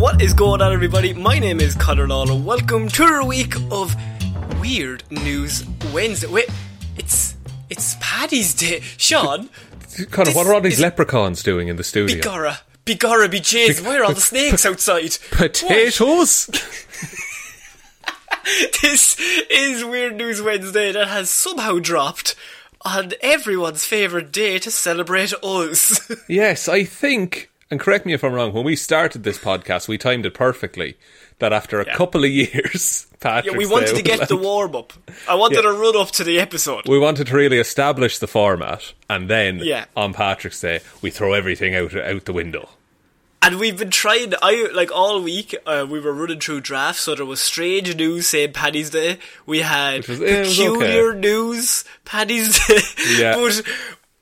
What is going on, everybody? My name is Conor Lawler. Welcome to a week of Weird News Wednesday. Wait, it's it's Paddy's Day, Sean. Connor, what are all these leprechauns doing in the studio? Bigora, Bigora, be jeez, why are all the snakes outside? Potatoes? This is Weird News Wednesday that has somehow dropped on everyone's favourite day to celebrate us. yes, I think, and correct me if I'm wrong, when we started this podcast, we timed it perfectly. That after a Yeah. couple of years, yeah, we wanted to get was the warm up. I wanted Yeah. to run up to the episode. We wanted to really establish the format, and then Yeah. on Patrick's Day, we throw everything out out the window. And we've been trying. I like all week. Uh, we were running through drafts, so there was strange news saying Paddy's Day. We had Which was- it was peculiar okay. news Paddy's Day. Yeah. but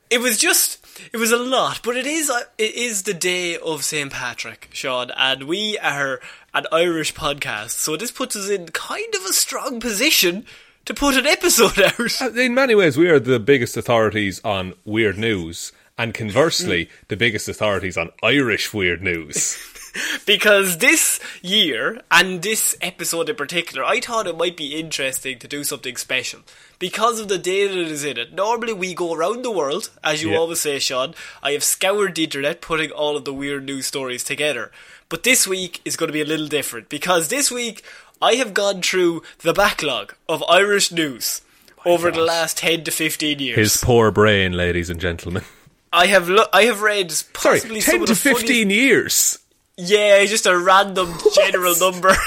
it was just. It was a lot, but it is uh, it is the day of St Patrick, Sean, and we are an Irish podcast, so this puts us in kind of a strong position to put an episode out. Uh, In many ways, we are the biggest authorities on weird news, and conversely, the biggest authorities on Irish weird news. because this year and this episode in particular, I thought it might be interesting to do something special because of the data that is in it. Normally, we go around the world, as you Yeah. always say, Sean. I have scoured the internet, putting all of the weird news stories together. But this week is going to be a little different because this week I have gone through the backlog of Irish news. over the last 10 to 15 years. His poor brain, ladies and gentlemen. I have lo- I have read Sorry, possibly some 10 of to the funniest- 15 years. Yeah, just a random general number.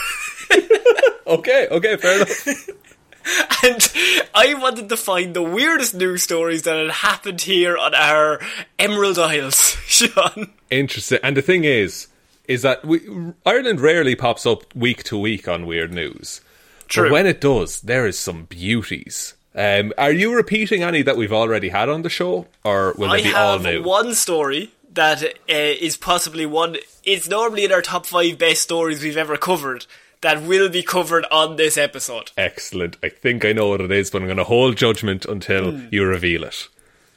Okay, okay, fair enough. and I wanted to find the weirdest news stories that had happened here on our Emerald Isles, Sean. Interesting. And the thing is, is that we, Ireland rarely pops up week to week on weird news. True. But when it does, there is some beauties. Um, are you repeating any that we've already had on the show, or will I they be all new? one story that uh, is possibly one. It's normally in our top five best stories we've ever covered. That will be covered on this episode. Excellent. I think I know what it is, but I'm going to hold judgment until Hmm. you reveal it.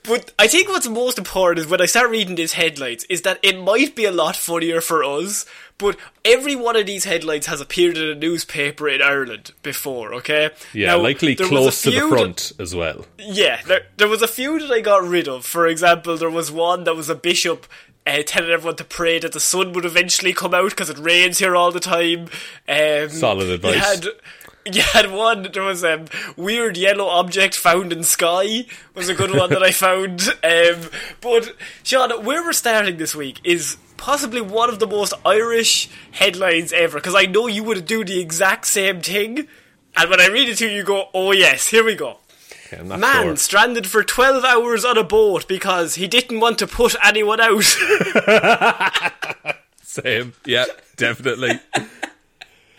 But I think what's most important is when I start reading these headlines is that it might be a lot funnier for us, but every one of these headlines has appeared in a newspaper in Ireland before, okay? Yeah, Now, likely close to the few that- front as well. yeah, there, there was a few that I got rid of. For example, there was one that was a bishop uh, telling everyone to pray that the sun would eventually come out because it rains here all the time. Um, Solid advice. You had, one. There was a um, weird yellow object found in sky. Was a good one that I found. Um, but Sean, where we're starting this week is possibly one of the most Irish headlines ever. Because I know you would do the exact same thing. And when I read it to you, you go, "Oh yes, here we go." Okay, Man sure. stranded for 12 hours on a boat because he didn't want to put anyone out. Same. Yeah, definitely.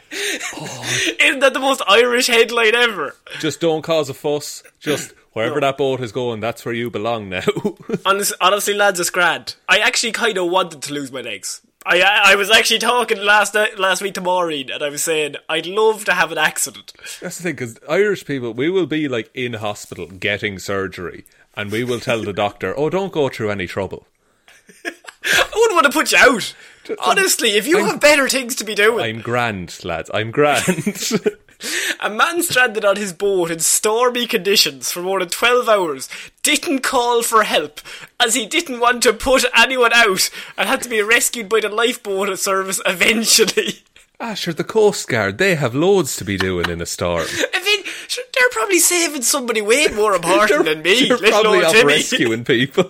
Isn't that the most Irish headline ever? Just don't cause a fuss. Just wherever that boat is going, that's where you belong now. Honest, honestly, lads, it's grand. I actually kind of wanted to lose my legs. I I I was actually talking last night, last week to Maureen, and I was saying I'd love to have an accident. That's the thing, because Irish people, we will be like in hospital getting surgery, and we will tell the doctor, "Oh, don't go through any trouble." I wouldn't want to put you out. Honestly, if you I'm- have better things to be doing, I'm grand, lads. I'm grand. A man stranded on his boat in stormy conditions for more than 12 hours didn't call for help as he didn't want to put anyone out and had to be rescued by the lifeboat service eventually. ah, sure, the Coast Guard, they have loads to be doing in a storm. I mean, sure, they're probably saving somebody way more important than me, They're probably off rescuing people.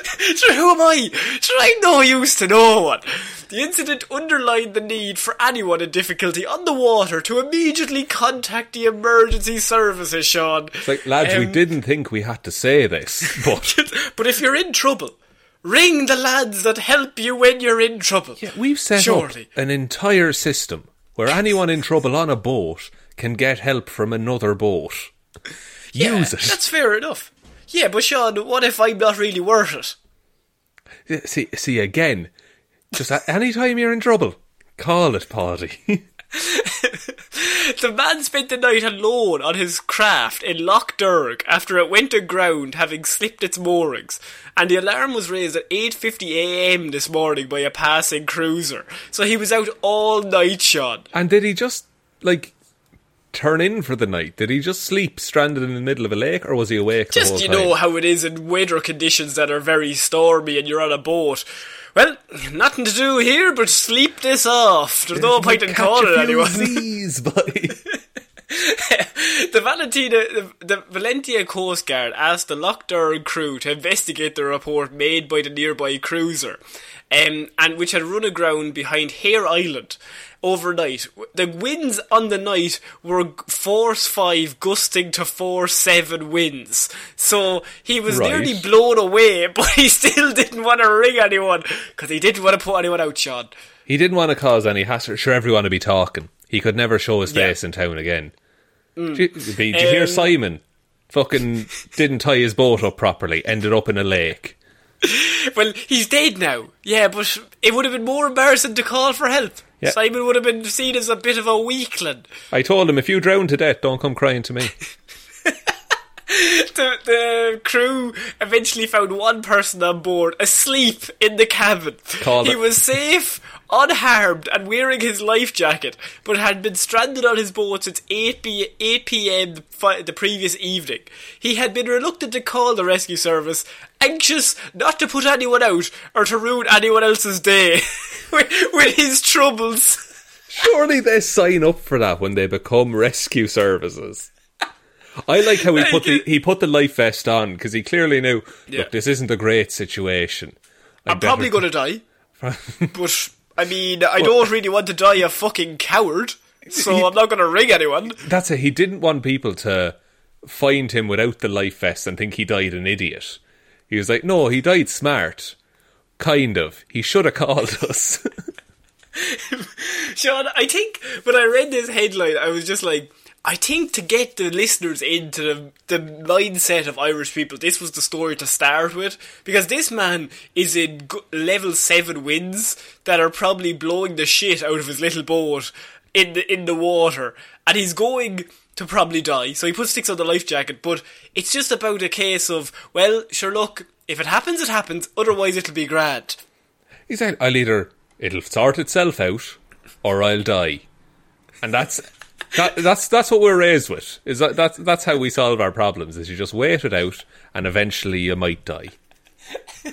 Sure, who am I? Sure, I'm no use to no one. The incident underlined the need for anyone in difficulty on the water to immediately contact the emergency services, Sean. It's like, lads, we Um, didn't think we had to say this, but but if you're in trouble, ring the lads that help you when you're in trouble. Yeah, we've set Surely. up an entire system where anyone in trouble on a boat can get help from another boat. Yeah, Use it. That's fair enough. Yeah, but Sean, what if I'm not really worth it? See, see again. Just any time you're in trouble, call it, Paddy. The man spent the night alone on his craft in Lough Derg after it went aground having slipped its moorings. And the alarm was raised at 8.50am this morning by a passing cruiser. So he was out all night, Sean. and did he just like turn in for the night? Did he just sleep stranded in the middle of a lake, or was he awake? the Just you time? know how it is in weather conditions that are very stormy and you're on a boat. Well, nothing to do here but sleep this off. There's no point in calling anyone. Buddy. the Valentina, the, the Valentia Coast Guard asked the Lough Derg crew to investigate the report made by the nearby cruiser, um, and which had run aground behind Hare Island overnight. The winds on the night were force five, gusting to force seven winds. So he was Right. nearly blown away, but he still didn't want to ring anyone because he didn't want to put anyone out, Sean. he didn't want to cause any hassle. Sure, everyone would be talking. He could never show his Yeah. face in town again. Did, you- did you hear Um, Simon? Fucking didn't tie his boat up properly. Ended up in a lake. Well, he's dead now. Yeah, but it would have been more embarrassing to call for help. Yeah. Simon would have been seen as a bit of a weakling. I told him if you drown to death, don't come crying to me. The, the crew eventually found one person on board asleep in the cabin. Called he it. was safe, unharmed, and wearing his life jacket, but had been stranded on his boat since 8, p- 8 p.m. the fi- the previous evening. He had been reluctant to call the rescue service, anxious not to put anyone out or to ruin anyone else's day with, with his troubles. Surely they sign up for that when they become rescue services. I like how he put the he put the life vest on because he clearly knew. Yeah. Look, this isn't a great situation. I I'm probably going to die. but, I mean, I don't really want to die a fucking coward, so I'm not going to ring anyone. That's it. He didn't want people to find him without the life vest and think he died an idiot. He was like, no, he died smart. Kind of. He should have called us. Sean, I think when I read this headline, I was just like, I think to get the listeners into the, the mindset of Irish people, this was the story to start with. Because this man is in level 7 winds that are probably blowing the shit out of his little boat in the, in the water. And he's going to probably die. So he puts sticks on the life jacket. But it's just about a case of, well, sure, look, if it happens, it happens. Otherwise, it'll be grand. he said, I'll either, it'll sort itself out, or I'll die. And that's, that, that's, that's what we're raised with. Is that, that's, that's how we solve our problems, is you just wait it out, and eventually you might die.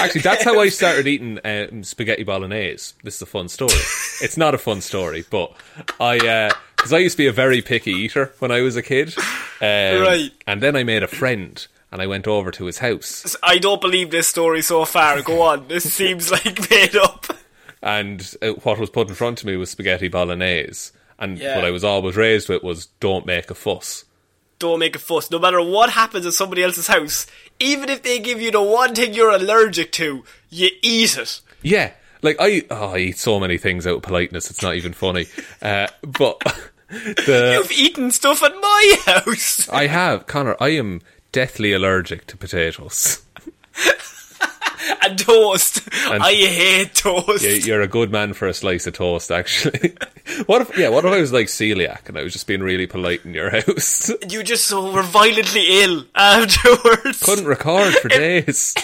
Actually, that's how I started eating um, spaghetti bolognese. This is a fun story. It's not a fun story, but I, because I used to be a very picky eater when I was a kid. Um, Right. And then I made a friend, and I went over to his house. I don't believe this story so far. Go on. This seems like made up. and uh, what was put in front of me was spaghetti bolognese. And Yeah. what I was always raised with was don't make a fuss. Don't make a fuss. No matter what happens in somebody else's house, even if they give you the one thing you're allergic to, you eat it. Yeah, like I, oh, I eat so many things out of politeness. It's not even funny. Uh, but the You've eaten stuff at my house. I have Connor. I am deathly allergic to potatoes. And toast. I hate toast. Yeah, you're a good man for a slice of toast, actually. what if, yeah, what if I was like celiac and I was just being really polite in your house? You just so were violently ill afterwards. Couldn't record for days.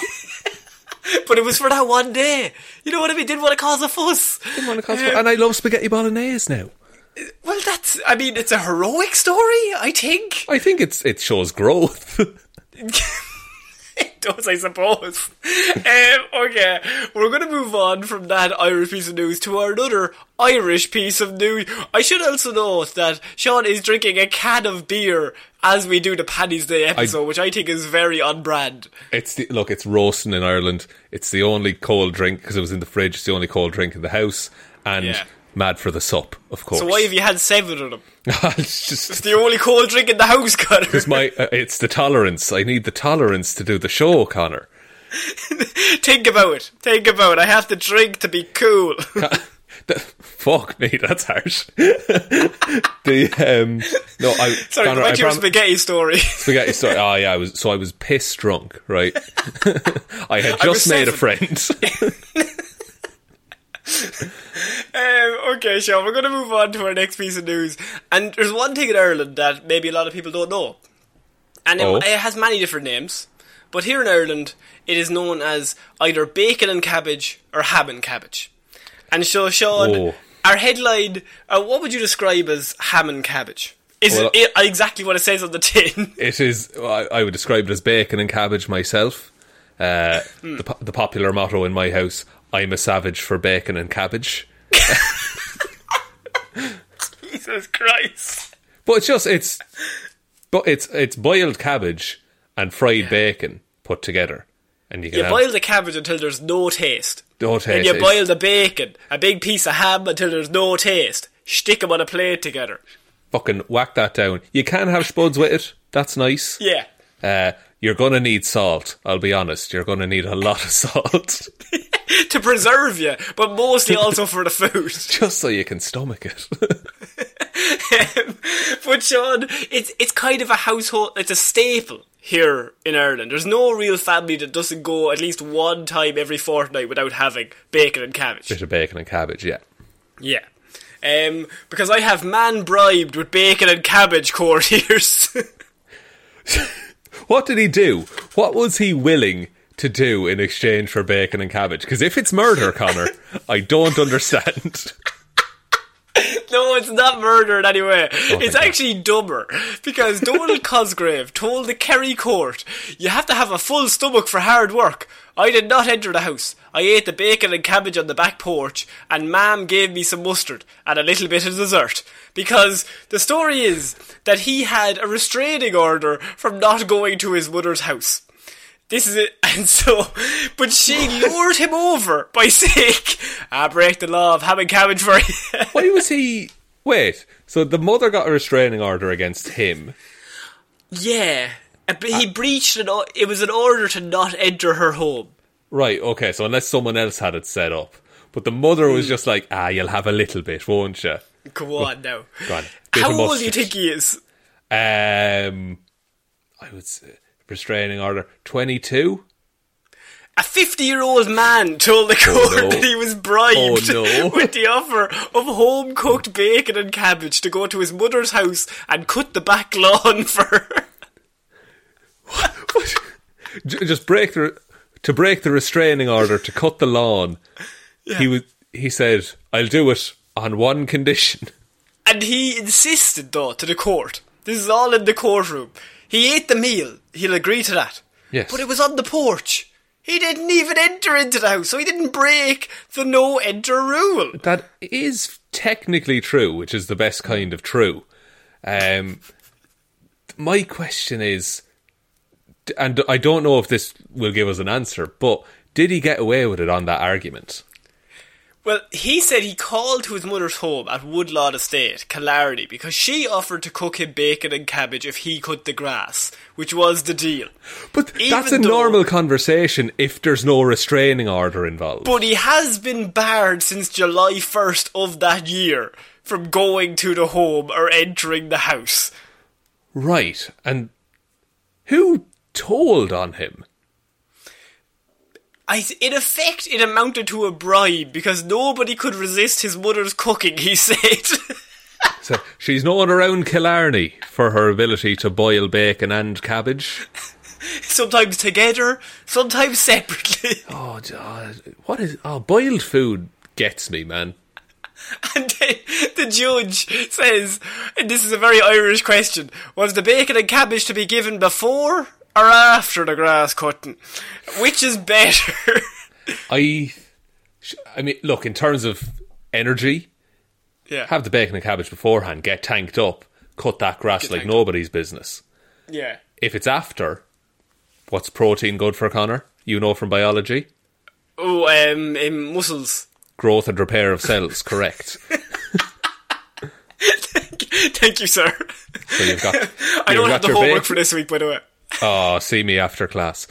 But it was for that one day. You know what I mean? Didn't want to cause a fuss. Didn't wanna cause- and I love spaghetti bolognese now. Uh, well, that's. I mean, it's a heroic story. I think I think it's it shows growth. it does. I suppose. um, okay, we're going to move on from that Irish piece of news to our another Irish piece of news. I should also note that Sean is drinking a can of beer as we do the Paddy's Day episode, which I think is very on brand. it's the, look, it's roasting in Ireland. It's the only cold drink because it was in the fridge. It's the only cold drink in the house, and Yeah. Mad for the sup, of course. So why have you had seven of them? it's just It's the only cold drink in the house, Connor. it's my uh, it's the tolerance. I need the tolerance to do the show, Connor. Think about it. Think about it. I have to drink to be cool. Fuck me, that's harsh. the um, no, I Sorry, Connor, I your prom- spaghetti story. spaghetti story. Oh yeah, I was so I was piss drunk, right? I had I just made a friend. Um, okay, Sean, we're going to move on to our next piece of news. And there's one thing in Ireland that maybe a lot of people don't know. And it, Oh. it has many different names. But here in Ireland, it is known as either bacon and cabbage or ham and cabbage. And so, Sean, Oh. our headline, uh, what would you describe as ham and cabbage? Is Well, it, it exactly what it says on the tin? it is. I, I would describe it as bacon and cabbage myself. Uh, Hmm. the, the popular motto in my house: "I'm a savage for bacon and cabbage." Jesus Christ. But it's just it's, but it's it's boiled cabbage and fried bacon put together, and you can You have boil the cabbage until there's no taste. no taste. And you It's- boil the bacon, a big piece of ham until there's no taste. Stick them on a plate together. fucking whack that down. You can have spuds with it. That's nice. Yeah. Uh, you're gonna need salt. I'll be honest. You're gonna need a lot of salt, to preserve you, but mostly also for the food. just so you can stomach it. but Sean, it's it's kind of a household. It's a staple here in Ireland. There's no real family that doesn't go at least one time every fortnight without having bacon and cabbage. Bit of bacon and cabbage. Yeah. Yeah. Um, because I have man bribed with bacon and cabbage courtiers. What did he do? What was he willing to do in exchange for bacon and cabbage? Because if it's murder, Connor, I don't understand. No, it's not murder in any way. Oh, it's God. actually dumber. Because Donald Cosgrave told the Kerry court, you have to have a full stomach for hard work. I did not enter the house. I ate the bacon and cabbage on the back porch, and Mam gave me some mustard and a little bit of dessert. Because the story is that he had a restraining order from not going to his mother's house. This is it. And so, but she lured him over by saying, I break the law of having cabbage for you. Why was he? Wait. So the mother got a restraining order against him. Yeah, but he breached an. It was an order to not enter her home. Right. Okay. So unless someone else had it set up, but the mother Hmm. was just like, ah, you'll have a little bit, won't you? Come on now. Go on. How old do you think he is? Um, I would say restraining order twenty-two. A 50 year old man told the court Oh, no. that he was bribed Oh, no. with the offer of home cooked bacon and cabbage to go to his mother's house and cut the back lawn for her. J- just break the to break the restraining order to cut the lawn. He was. He said, "I'll do it on one condition." And he insisted, though, to the court. This is all in the courtroom. He ate the meal. He'll agree to that. Yes. But it was on the porch. He didn't even enter into the house, so he didn't break the no enter rule. That is technically true, which is the best kind of true. Um, my question is, and I don't know if this will give us an answer, but did he get away with it on that argument? Well, he said he called to his mother's home at Woodlawn Estate, Killarney, because she offered to cook him bacon and cabbage if he cut the grass, which was the deal. But Even that's a though- normal conversation if there's no restraining order involved. But he has been barred since July 1st of that year from going to the home or entering the house. right. And who told on him? I, in effect, it amounted to a bribe because nobody could resist his mother's cooking, he said. So she's known around Killarney for her ability to boil bacon and cabbage. sometimes together, sometimes separately. Oh, God. Uh, what is. Oh, boiled food gets me, man. And then the judge says, and this is a very Irish question, was the bacon and cabbage to be given before or after the grass cutting? Which is better? I. I mean, look, in terms of energy, yeah. have the bacon and cabbage beforehand, get tanked up, cut that grass Get like tanked up. nobody's business. yeah. If it's after, what's protein good for, Connor? You know from biology? Oh, um, um, muscles. Growth and repair of cells, correct. Thank you, sir. So you've got. I you've don't got have the homework bacon- for this week, by the way. Oh, see me after class.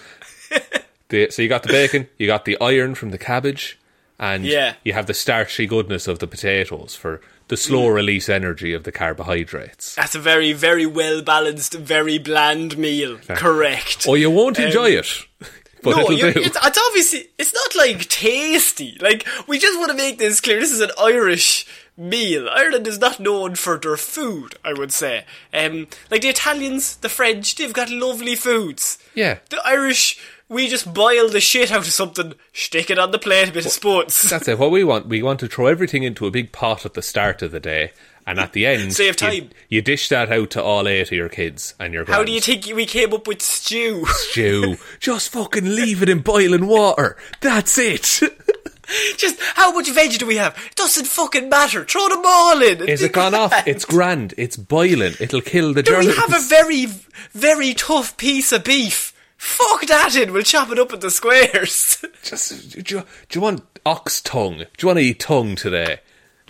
the, so you got the bacon, you got the iron from the cabbage, and Yeah. you have the starchy goodness of the potatoes for the slow Mm. release energy of the carbohydrates. That's a very, very well balanced, very bland meal. Correct. Or you won't enjoy it, but no, it's, it's obviously it's not like tasty. Like we just want to make this clear. This is an Irish meal. Ireland is not known for their food. I would say, um, like the Italians, the French, they've got lovely foods. Yeah. The Irish, we just boil the shit out of something, stick it on the plate, a bit of sports. That's it. What we want, we want to throw everything into a big pot at the start of the day, and at the end, Save time. you dish that out to all eight of your kids and your. How do you think we came up with stew? Stew. Just fucking leave it in boiling water. That's it. just how much veg do we have? It doesn't fucking matter. Throw them all in. Is it gone off? It's grand. It's boiling. It'll kill the Do we have a very, very tough piece of beef? Fuck that in. We'll chop it up into squares. Just, do, you, do you want ox tongue? Do you want to eat tongue today?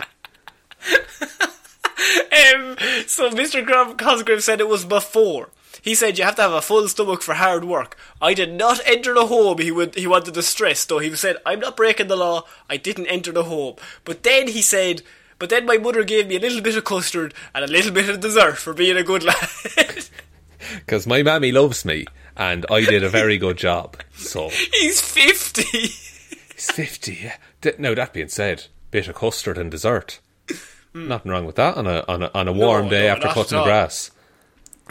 um, so Mr. Cosgrave said it was before. He said you have to have a full stomach for hard work. I did not enter the home. He would. He wanted to stress though. He said, "I'm not breaking the law. I didn't enter the home." But then he said, "But then my mother gave me a little bit of custard and a little bit of dessert for being a good lad." Because my mammy loves me, and I did a very good job. So He's fifty. he's fifty. Yeah. D- Now that being said, bit of custard and dessert. Hmm. Nothing wrong with that on a on a, on a warm No, day no, after cutting the grass.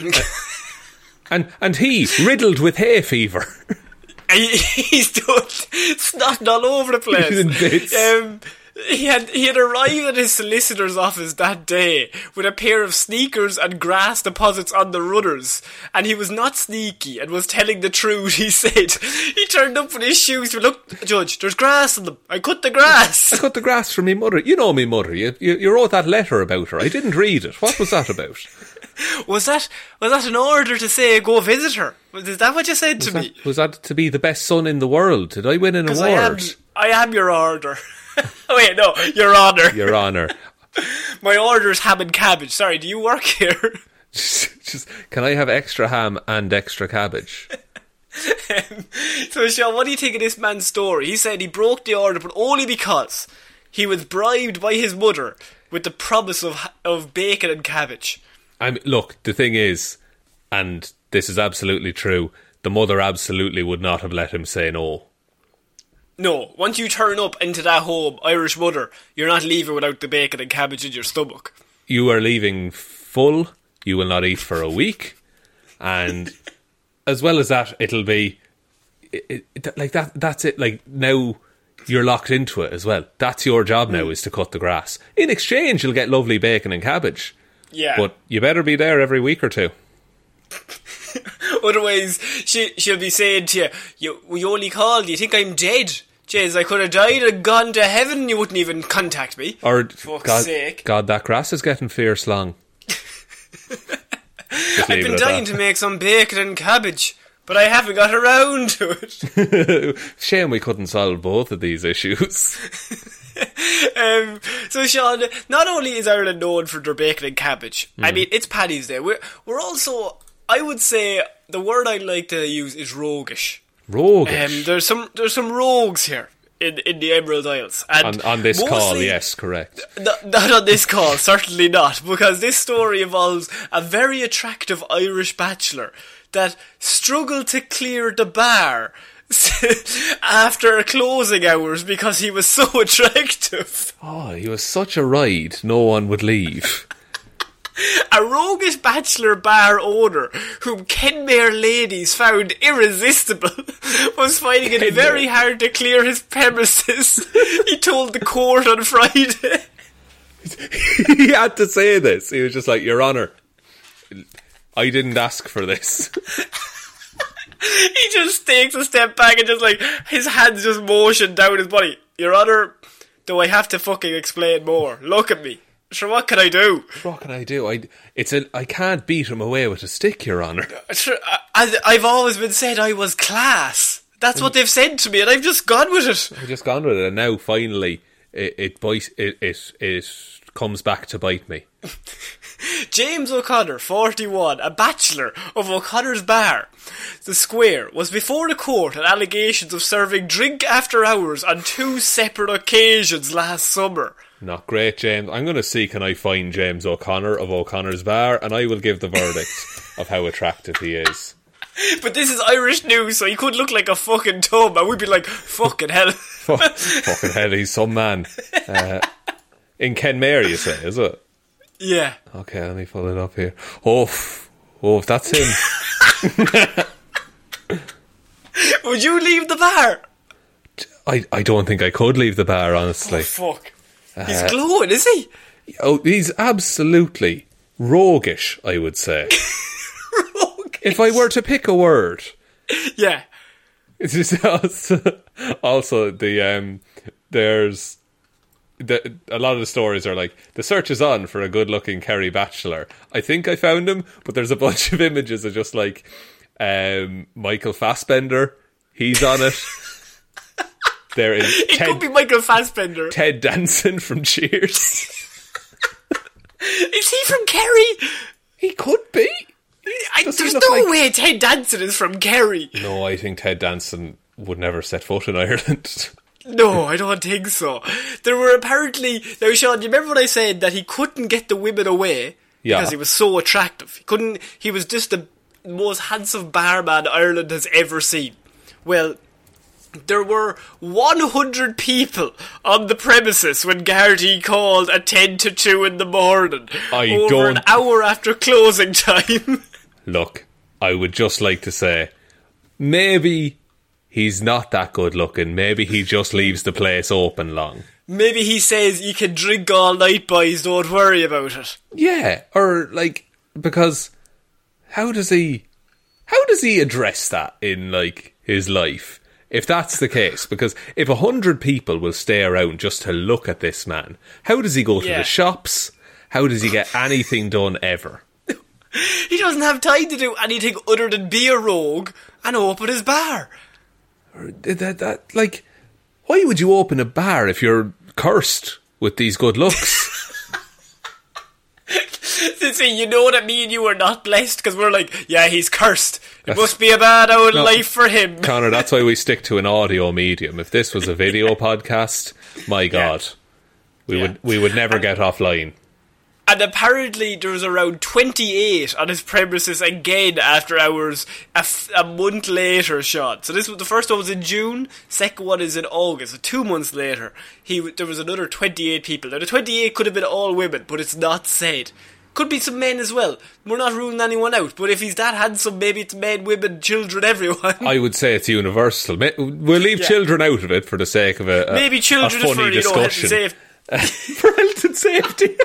and and he riddled with hay fever. He- he's doing snotting all over the place. He's in bits. Um, he had he had arrived at his solicitor's office that day with a pair of sneakers and grass deposits on the runners, and he was not sneaky and was telling the truth. He said he turned up with his shoes. Look, Judge, there's grass on them. I cut the grass. I cut the grass for me mother. You know me mother. You, you you wrote that letter about her. I didn't read it. What was that about? Was that was that an order to say go visit her? Was is that what you said to Was me? that, was that to be the best son in the world? Did I win an 'Cause I am, award? I am your order. wait, no, your honour. Your Honour. My order's ham and cabbage. Sorry, do you work here? Just, can I have extra ham and extra cabbage? so, Sean, what do you think of this man's story? He said he broke the order, but only because he was bribed by his mother with the promise of of bacon and cabbage. I mean, look, the thing is, and this is absolutely true, the mother absolutely would not have let him say no. No, once you turn up into that home, Irish mother, you're not leaving without the bacon and cabbage in your stomach. You are leaving full, you will not eat for a week, and as well as that, it'll be it, it, like that. That's it. Like now, you're locked into it as well. That's your job now mm. is to cut the grass. In exchange, you'll get lovely bacon and cabbage. Yeah. But you better be there every week or two. Otherwise, she she'll be saying to you, "You we only called. You think I'm dead?" Jeez, I could have died and gone to heaven. You wouldn't even contact me. Or Fuck's God, sake. God, that grass is getting fierce long. I've been dying to make some bacon and cabbage, but I haven't got around to it. Shame we couldn't solve both of these issues. um, so, Sean, not only is Ireland known for their bacon and cabbage, Hmm. I mean, it's Paddy's Day. We're, we're also, I would say, the word I'd like to use is roguish. Roguish. Um, there's some there's some rogues here in, in the Emerald Isles. And on, on this call, yes, correct. Not, not on this call, certainly not, because this story involves a very attractive Irish bachelor that struggled to clear the bar after closing hours because he was so attractive. Oh, he was such a ride, no one would leave. A roguish bachelor bar owner whom Kenmare ladies found irresistible was finding it very hard to clear his premises. he told the court on Friday. he had to say this. He was just like, Your Honour, I didn't ask for this. he just takes a step back and just like his hands just motion down his body. Your Honor, do I have to fucking explain more? Look at me. Sure, what can I do? what can I do? I, it's a, I can't beat him away with a stick, Your Honour. Sure, I, I've always been said I was class. That's what they've said to me, and I've just gone with it. I've just gone with it, and now finally it it, bite, it it it comes back to bite me. James O'Connor, 41, a bachelor of O'Connor's Bar, the Square, was before the court on allegations of serving drink after hours on two separate occasions last summer. Not great, James. I'm going to see can I find James O'Connor of O'Connor's Bar, and I will give the verdict of how attractive he is. But this is Irish news, so he could look like a fucking tub, and we'd be like, fucking hell. Fucking hell, he's some man. Uh, in Kenmare, you say, is it? yeah. Okay, let me pull it up here. Oh, oh, that's him. Would you leave the bar? I, I don't think I could leave the bar, honestly. Fuck. He's glowing, is he? Oh, he's absolutely roguish, I would say. if I were to pick a word, Yeah. it's just also, also the um, there's the, a lot of the stories are like the search is on for a good-looking Kerry bachelor. I think I found him, but there's a bunch of images of just like um, Michael Fassbender. He's on it. There is It Ted, could be Michael Fassbender. Ted Danson from Cheers. Is he from Kerry? he could be. I, there's no like- way Ted Danson is from Kerry. No, I think Ted Danson would never set foot in Ireland. No, I don't think so. There were apparently now, Sean. Do you remember when I said that he couldn't get the women away Yeah. because he was so attractive? He couldn't. He was just the most handsome barman Ireland has ever seen. Well, there were 100 people on the premises when Gardaí called at 10 to 2 in the morning. I over an don't- hour after closing time. Look, I would just like to say, maybe he's not that good looking. Maybe he just leaves the place open long. Maybe he says you can drink all night, boys, don't worry about it. Yeah, or like because how does he how does he address that in like his life? If that's the case, because if a hundred people will stay around just to look at this man, how does he go to Yeah. the shops? How does he get anything done ever? He doesn't have time to do anything other than be a rogue and open his bar. that, that like why would you open a bar if you're cursed with these good looks See, you know that me and you are not blessed because we're like, yeah, he's cursed. It must be a bad old No. life for him. connor that's why we stick to an audio medium if this was a video podcast my god we Yeah. would we would never get offline And apparently there was around 28 on his premises again after hours a, f- a month later, Sean. So this was the first one was in June, second one is in August. So two months later, he there was another 28 people. Now the 28 could have been all women, but it's not said. Could be some men as well. We're not ruling anyone out, but if he's that handsome, maybe it's men, women, children, everyone. I would say it's universal. We'll leave Yeah. children out of it for the sake of a, a maybe children a is funny for you know discussion for health and safety.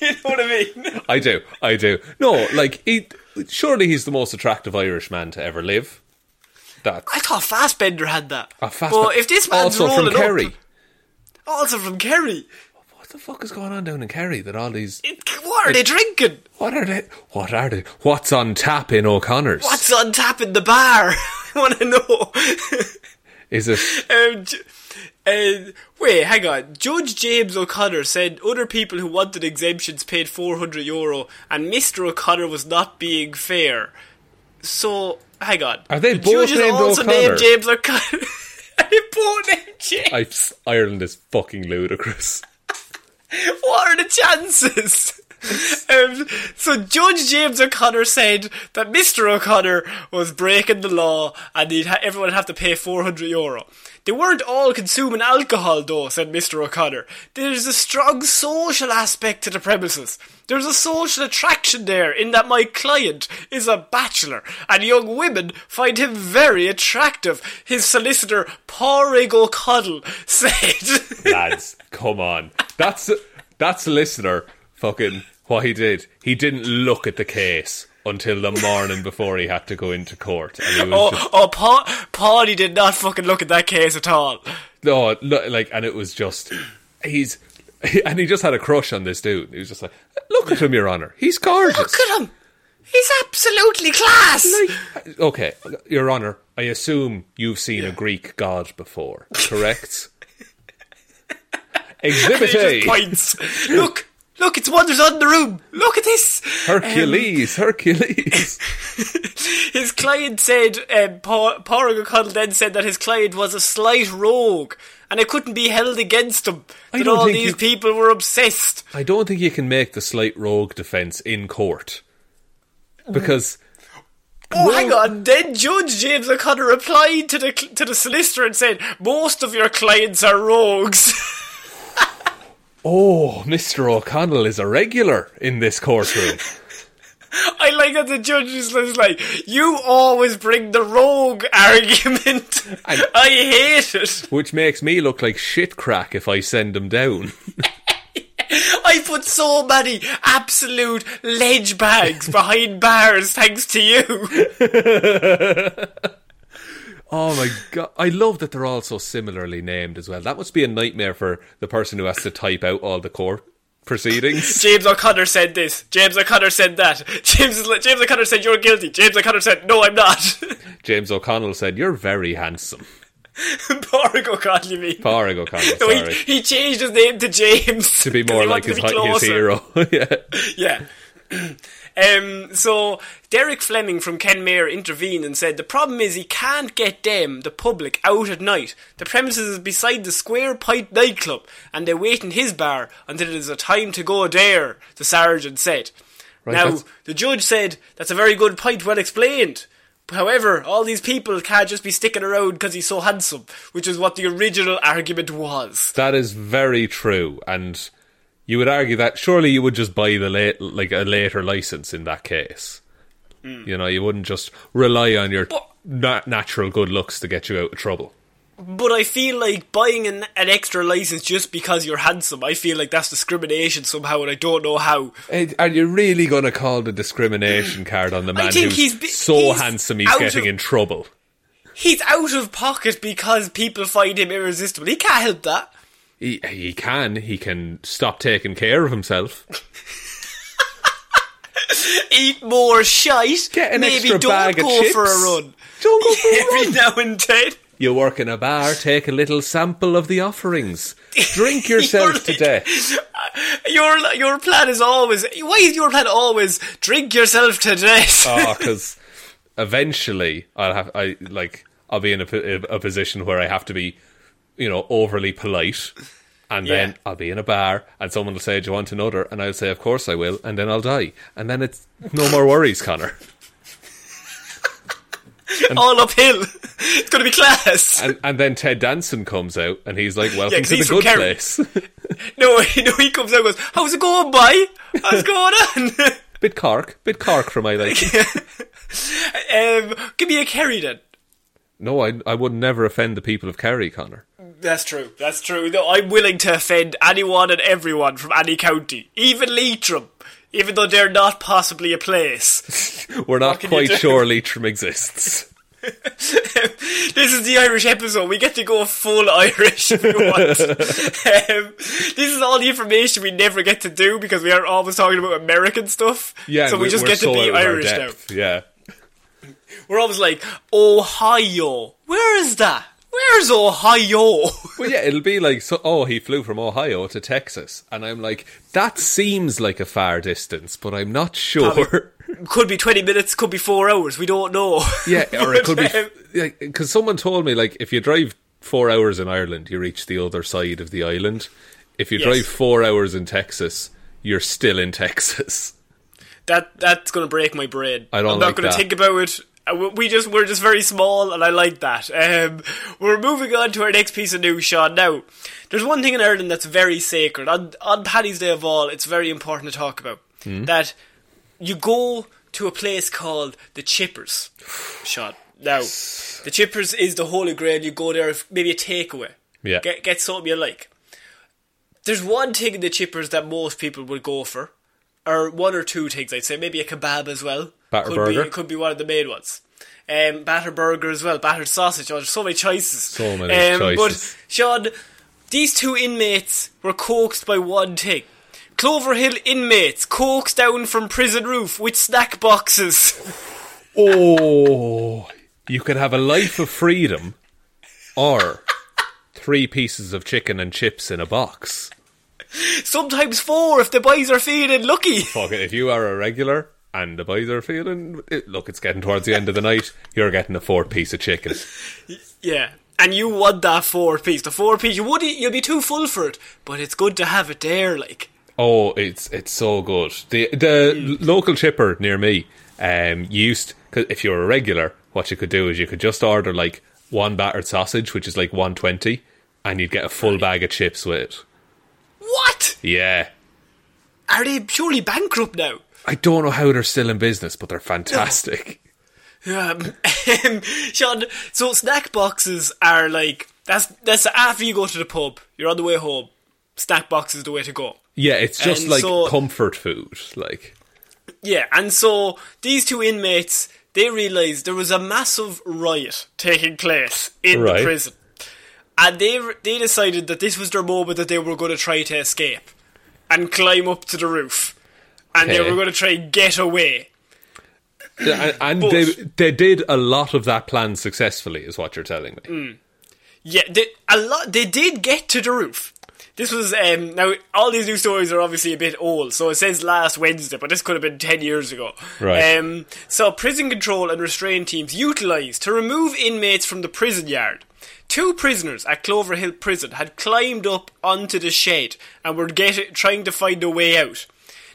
you know what I mean? I do, I do. No, like he, surely he's the most attractive Irish man to ever live. That I thought Fassbender had that. Ah, a fast but if this man's also from rolling Kerry. up, also from Kerry, What the fuck is going on down in Kerry? That all these it, what are they drinking? what are they? What are they? What's on tap in O'Connor's? What's on tap in the bar? I want to know. Is it? um, uh, Wait, hang on. Judge James O'Connor said other people who wanted exemptions paid 400 euro and Mr. O'Connor was not being fair. So, hang on. Are they the both named also O'Connor? named James O'Connor. Are they both named James? I, Ireland is fucking ludicrous. What are the chances? um, so Judge James O'Connor said that Mr. O'Connor was breaking the law and he'd ha- everyone would have to pay 400 euro. They weren't all consuming alcohol though, said Mr. O'Connor. There's a strong social aspect to the premises. There's a social attraction there in that my client is a bachelor and young women find him very attractive. His solicitor, Pádraig O'Connell, said. Lads, come on. That's that solicitor fucking what he did. He didn't look at the case until the morning before he had to go into court. And he was Oh, just, oh, Paul, Paulie did not fucking look at that case at all. no, look, like, and it was just he's. And he just had a crush on this dude. He was just like, "Look at him, Your Honor. He's gorgeous." Look at him. He's absolutely class. Okay, Your Honor, I assume you've seen a Greek god before, correct? Exhibit A. points. Look, look, it's wonders on the room. Look at this. Hercules, Hercules. His client said, um, Paul O'Connell then said that his client was a slight rogue and it couldn't be held against him. That all these you- people were obsessed. I don't think you can make the slight rogue defence in court. Because Oh, hang on. Then Judge James O'Connor replied to the to the solicitor and said, "Most of your clients are rogues." Oh, Mr. O'Connell is a regular in this courtroom. I like that the judge is like, "You always bring the rogue argument. And- I hate it. which makes me look like shit crack if I send him down. I put so many absolute ledge bags behind bars thanks to you." Oh my god. I love that they're all so similarly named as well. That must be a nightmare for the person who has to type out all the court proceedings. James O'Connor said this. James O'Connor said that. James James O'Connor said you're guilty. James O'Connor said no, I'm not. James O'Connell said, You're very handsome. Pádraig O'Connell, you mean? Pádraig O'Connell, No, he, he changed his name to James to be more like his, his hero. yeah. Yeah. Um, so Derek Fleming from Kenmare intervened and said the problem is he can't get them, the public, out at night. The premises is beside the Square Pint nightclub, and they wait in his bar until it is a time to go there. The sergeant said. Right, now that's- the judge said that's a very good point, well explained. However, all these people can't just be sticking around because he's so handsome, which is what the original argument was. That is very true, and you would argue that surely you would just buy the late, like a later license in that case. You know, you wouldn't just rely on your But- na- natural good looks to get you out of trouble. But I feel like buying an, an extra license just because you're handsome, I feel like that's discrimination somehow, and I don't know how. Eh, Are you really going to call the discrimination card on the man who's he's so he's handsome he's getting of- in trouble? He's out of pocket because people find him irresistible. He can't help that. He, he can. He can stop taking care of himself. Eat more shite. Get an Maybe extra don't bag of go chips. for a run. Don't go for a run. now and then. You work in a bar, take a little sample of the offerings. Drink yourself to death. Uh, your your plan is always. Why is your plan always drink yourself to death? Oh, because eventually I'll have I like I'll be in a, a position where I have to be, you know, overly polite, and then I'll be in a bar and someone will say, "Do you want another?" And I'll say, "Of course I will," and then I'll die, and then it's no more worries, Connor. All uphill. It's going to be class. And and then Ted Danson comes out and he's like, "Welcome 'cause to the good place." no, no, he comes out and goes, How's it going, boy? How's it going on? bit Cork, bit Cork for my liking. um, give me a Kerry then. No, I I would never offend the people of Kerry, Connor. That's true. That's true. No, I'm willing to offend anyone and everyone from any county, even Leitrim, even though they're not possibly a place. We're not quite sure Leitrim exists. this is the Irish episode. We get to go full Irish if we want. um, this is all the information we never get to do because we are always talking about American stuff. Yeah, so we, we- just get to be out of our Irish now. Yeah. We're always like, Ohio. Where is that? Where's Ohio? Well, yeah, it'll be like, so, oh, he flew from Ohio to Texas. And I'm like, that seems like a far distance, but I'm not sure. could be 20 minutes, could be four hours. We don't know. yeah, or it could um, be. Because someone told me, like, if you drive four hours in Ireland, you reach the other side of the island. If you Yes. drive four hours in Texas, you're still in Texas. that that's going to break my brain. I don't I'm not like going to that. think about it. Uh, we- just we're just very small, and I like that. Um, we're moving on to our next piece of news, Sean. Now, there's one thing in Ireland that's very sacred on on Paddy's Day of all. It's very important to talk about Hmm? that you go to a place called the Chippers, Sean. Now, the Chippers is the holy grail. You go there, maybe a takeaway. Yeah. Get get something you like. There's one thing in the Chippers that most people would go for, or one or two things I'd say. Maybe a kebab as well. Batter could burger. Be, could be one of the main ones. Um, batter burger as well. Battered sausage. Oh, there's so many choices. So many um, choices. But Sean, these two inmates were coaxed by one thing. Clover Hill inmates coaxed down from prison roof with snack boxes. Oh, you could have a life of freedom or three pieces of chicken and chips in a box. Sometimes four if the boys are feeling lucky. Fuck it, if you are a regular and the boys are feeling, look, it's getting towards the end of the night, you're getting a fourth piece of chicken. Yeah. And you want that four piece. The four piece, you would eat, you'll be too full for it, but it's good to have it there, like. Oh, it's it's so good. The the local chipper near me um used cause if you're a regular, what you could do is you could just order like one battered sausage, which is like one twenty, and you'd get a full bag of chips with it. What? Yeah. Are they purely bankrupt now? I don't know how they're still in business, but they're fantastic. Um, um, Sean, so snack boxes are like that's that's after you go to the pub, you're on the way home. Snack box is the way to go. Yeah, it's just And like so- comfort food. Like Yeah, and so these two inmates they realised there was a massive riot taking place in Right. the prison, and they they decided that this was their moment that they were going to try to escape and climb up to the roof, and they were going to try and get away. and, and But- they they did a lot of that plan successfully, is what you're telling me. Mm. Yeah, they, a lot. They did get to the roof. This was um, now all these new stories are obviously a bit old, so it says last Wednesday, but this could have been ten years ago. Right. Um, so prison control and restraint teams utilised to remove inmates from the prison yard. Two prisoners at Clover Hill Prison had climbed up onto the shed and were get, trying to find a way out.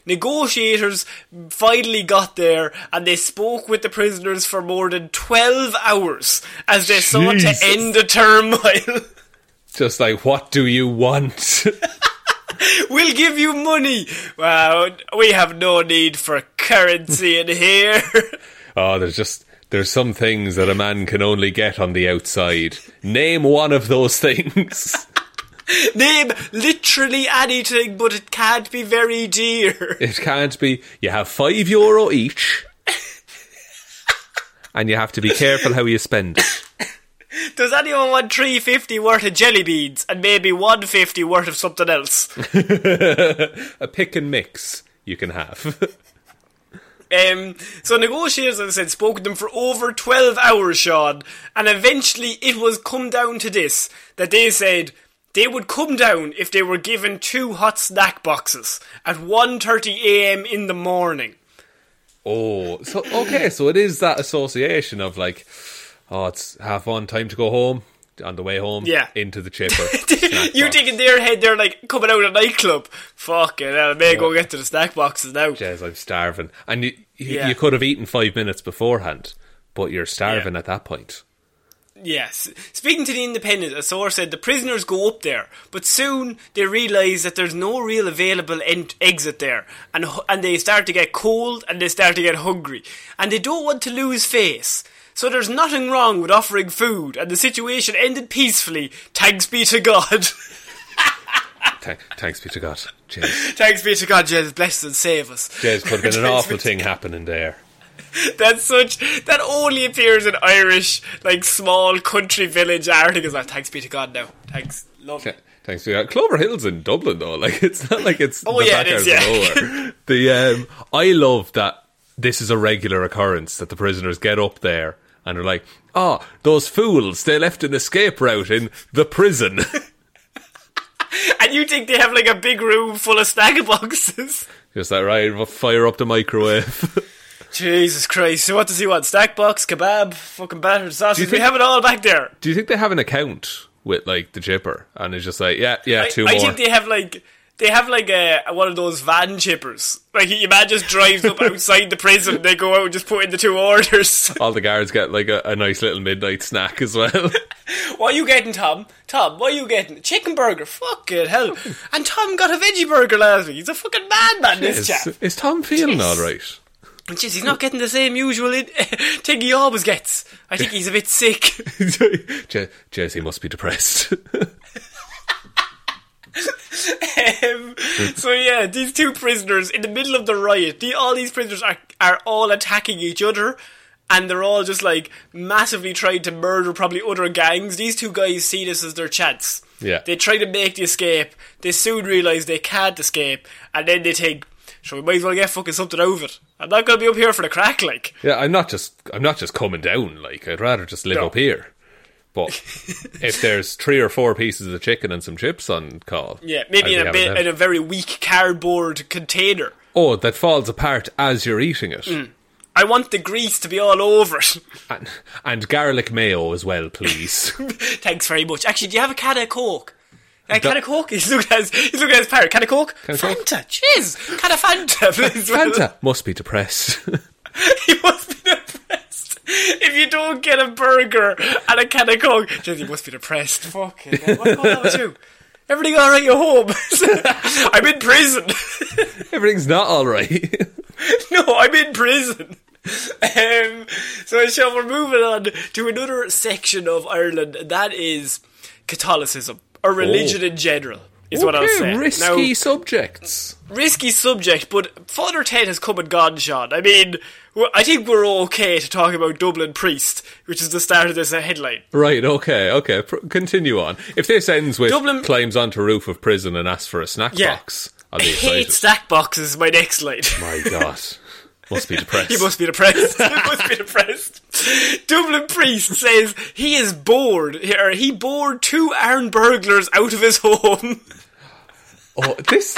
Negotiators finally got there and they spoke with the prisoners for more than 12 hours as they sought to end the turmoil. Just like, what do you want? we'll give you money. Well, we have no need for currency in here. oh, there's just there's some things that a man can only get on the outside. Name one of those things. Name literally anything, but it can't be very dear. It can't be. You have five euro each, and you have to be careful how you spend it. Does anyone want 350 worth of jelly beans and maybe 150 worth of something else? A pick and mix you can have. Um, so negotiators, as I said, spoke with them for over 12 hours, Sean, and eventually it was come down to this, that they said they would come down if they were given two hot snack boxes at 1.30am in the morning. oh, so okay, so it is that association of like, oh, it's half one, time to go home. On the way home, Yeah. into the chipper. you box. think in their head they're like coming out of a nightclub. Fucking hell, I may go get to the snack boxes now. Jez, I'm starving. And you, you, Yeah. you could have eaten five minutes beforehand, but you're starving at that point. Yes. Speaking to the Independent, a source said the prisoners go up there, but soon they realise that there's no real available ent- exit there, and and they start to get cold and they start to get hungry, and they don't want to lose face. So there's nothing wrong with offering food, and the situation ended peacefully. Thanks be to God. Thank, thanks be to God. Jez. Thanks be to God, Jesus bless and save us. Jez could have been an awful be thing happening there. That's such that only appears in Irish, like small country village articles. Like, thanks be to God now. Thanks, love. Th- Thanks to God. Clover Hill's in Dublin though. Like it's not like it's Oh, the yeah, it is, yeah. The um, I love that this is a regular occurrence that the prisoners get up there and they're like, "Oh, those fools! They left an escape route in the prison." And you think they have like a big room full of snack boxes? Just that right? we'll Fire up the microwave. Jesus Christ! So what does he want? Stack box, kebab, fucking battered sausage. We think- have it all back there. Do you think they have an account with like the chipper, and it's just like, yeah, yeah, I, two I more. think they have like they have like a one of those van chippers. Like your man just drives up outside the prison. They go out and just put in the two orders. All the guards get like a, a nice little midnight snack as well. what are you getting, Tom? Tom, what are you getting? Chicken burger. Fucking hell! And Tom got a veggie burger last week. He's a fucking madman. This is, chap. is Tom feeling Jeez. all right? And Jeez, he's not getting the same usual in- thing he always gets. I think he's a bit sick. Je- Jesse must be depressed. Um, so yeah, these two prisoners in the middle of the riot. The, all these prisoners are are all attacking each other, and they're all just like massively trying to murder probably other gangs. These two guys see this as their chance. Yeah. they try to make the escape. They soon realise they can't escape, and then they think, "So we might as well get fucking something out of it." I'm not gonna be up here for the crack, like. yeah, I'm not just I'm not just coming down. Like I'd rather just live No. up here. But if there's three or four pieces of chicken and some chips on call, Yeah, maybe in a bit in a very weak cardboard container. oh, that falls apart as you're eating it, Mm. I want the grease to be all over it. and, and garlic mayo as well, please. Thanks very much. Actually, do you have a can of Coke? A can of Coke? He's looking at his, he's looking at his parrot. Can of Coke? Can of Coke? Fanta. Jeez. Can of Fanta, please. Fanta must be depressed. he must be depressed. If you don't get a burger and a can of Coke, Jeez, you must be depressed. Fucking hell. What's going on with you? Everything alright at home? I'm in prison. Everything's not all right. no, I'm in prison. Um, so, so we're moving on to another section of Ireland, and that is Catholicism, or religion in general, is what I'll Okay, say. Risky Now, subjects. risky subject, but Father Ted has come and gone, Sean. I mean, w- I think we're okay to talk about Dublin Priest, which is the start of this headline. Right, okay, okay. Pr- continue on. If this ends with Dublin- climbs onto roof of prison and asks for a snack Yeah. box, I'll I be hate excited. stack boxes, my next line. My God. Must be depressed. He must be depressed. he must be depressed. Dublin Priest says he is bored, or he bored two armed burglars out of his home. Oh, this.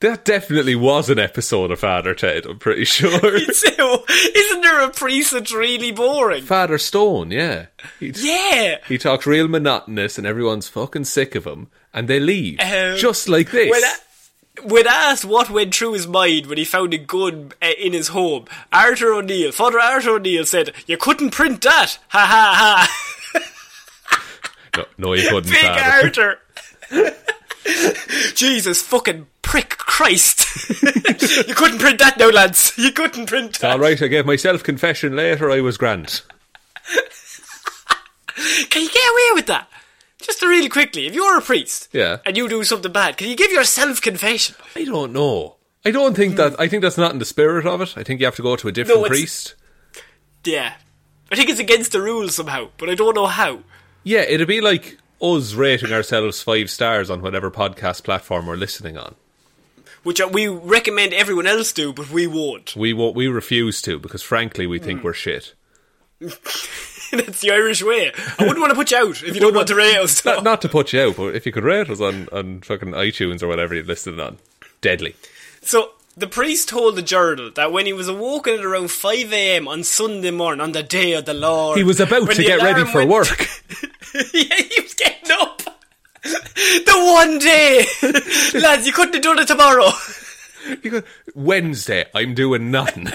That definitely was an episode of Father Ted, I'm pretty sure. isn't there a priest that's really boring? Father Stone, yeah. He, Yeah. he talks real monotonous and everyone's fucking sick of him, and they leave. Um, just like this. When, a- when asked what went through his mind when he found a gun uh, in his home, Arthur O'Neill, Father Arthur O'Neill said, "You couldn't print that." Ha ha ha. no, no, you couldn't, Big Father. Arthur. Jesus fucking prick Christ. you couldn't print that now, lads. You couldn't print that. All right, I gave myself confession later. I was Grant. Can you get away with that? Just really quickly, if you're a priest Yeah. and you do something bad, can you give your self confession? I don't know. I don't think that. I think that's not in the spirit of it. I think you have to go to a different No, priest. Yeah. I think it's against the rules somehow, but I don't know how. Yeah, it'd be like us rating ourselves five stars on whatever podcast platform we're listening on. Which uh, we recommend everyone else do, but we won't. We won't, we refuse to because frankly we think we're shit. That's the Irish way. I wouldn't want to put you out if you don't want to rate us. Not, not to put you out, but if you could rate us on, on fucking iTunes or whatever you listed on, deadly. So the priest told the journal that when he was awoken at around five a.m. on Sunday morning, on the day of the Lord, He was about to get ready for work. yeah, he was getting up. the one day, lads, you couldn't have done it tomorrow. Go, Wednesday, I'm doing nothing.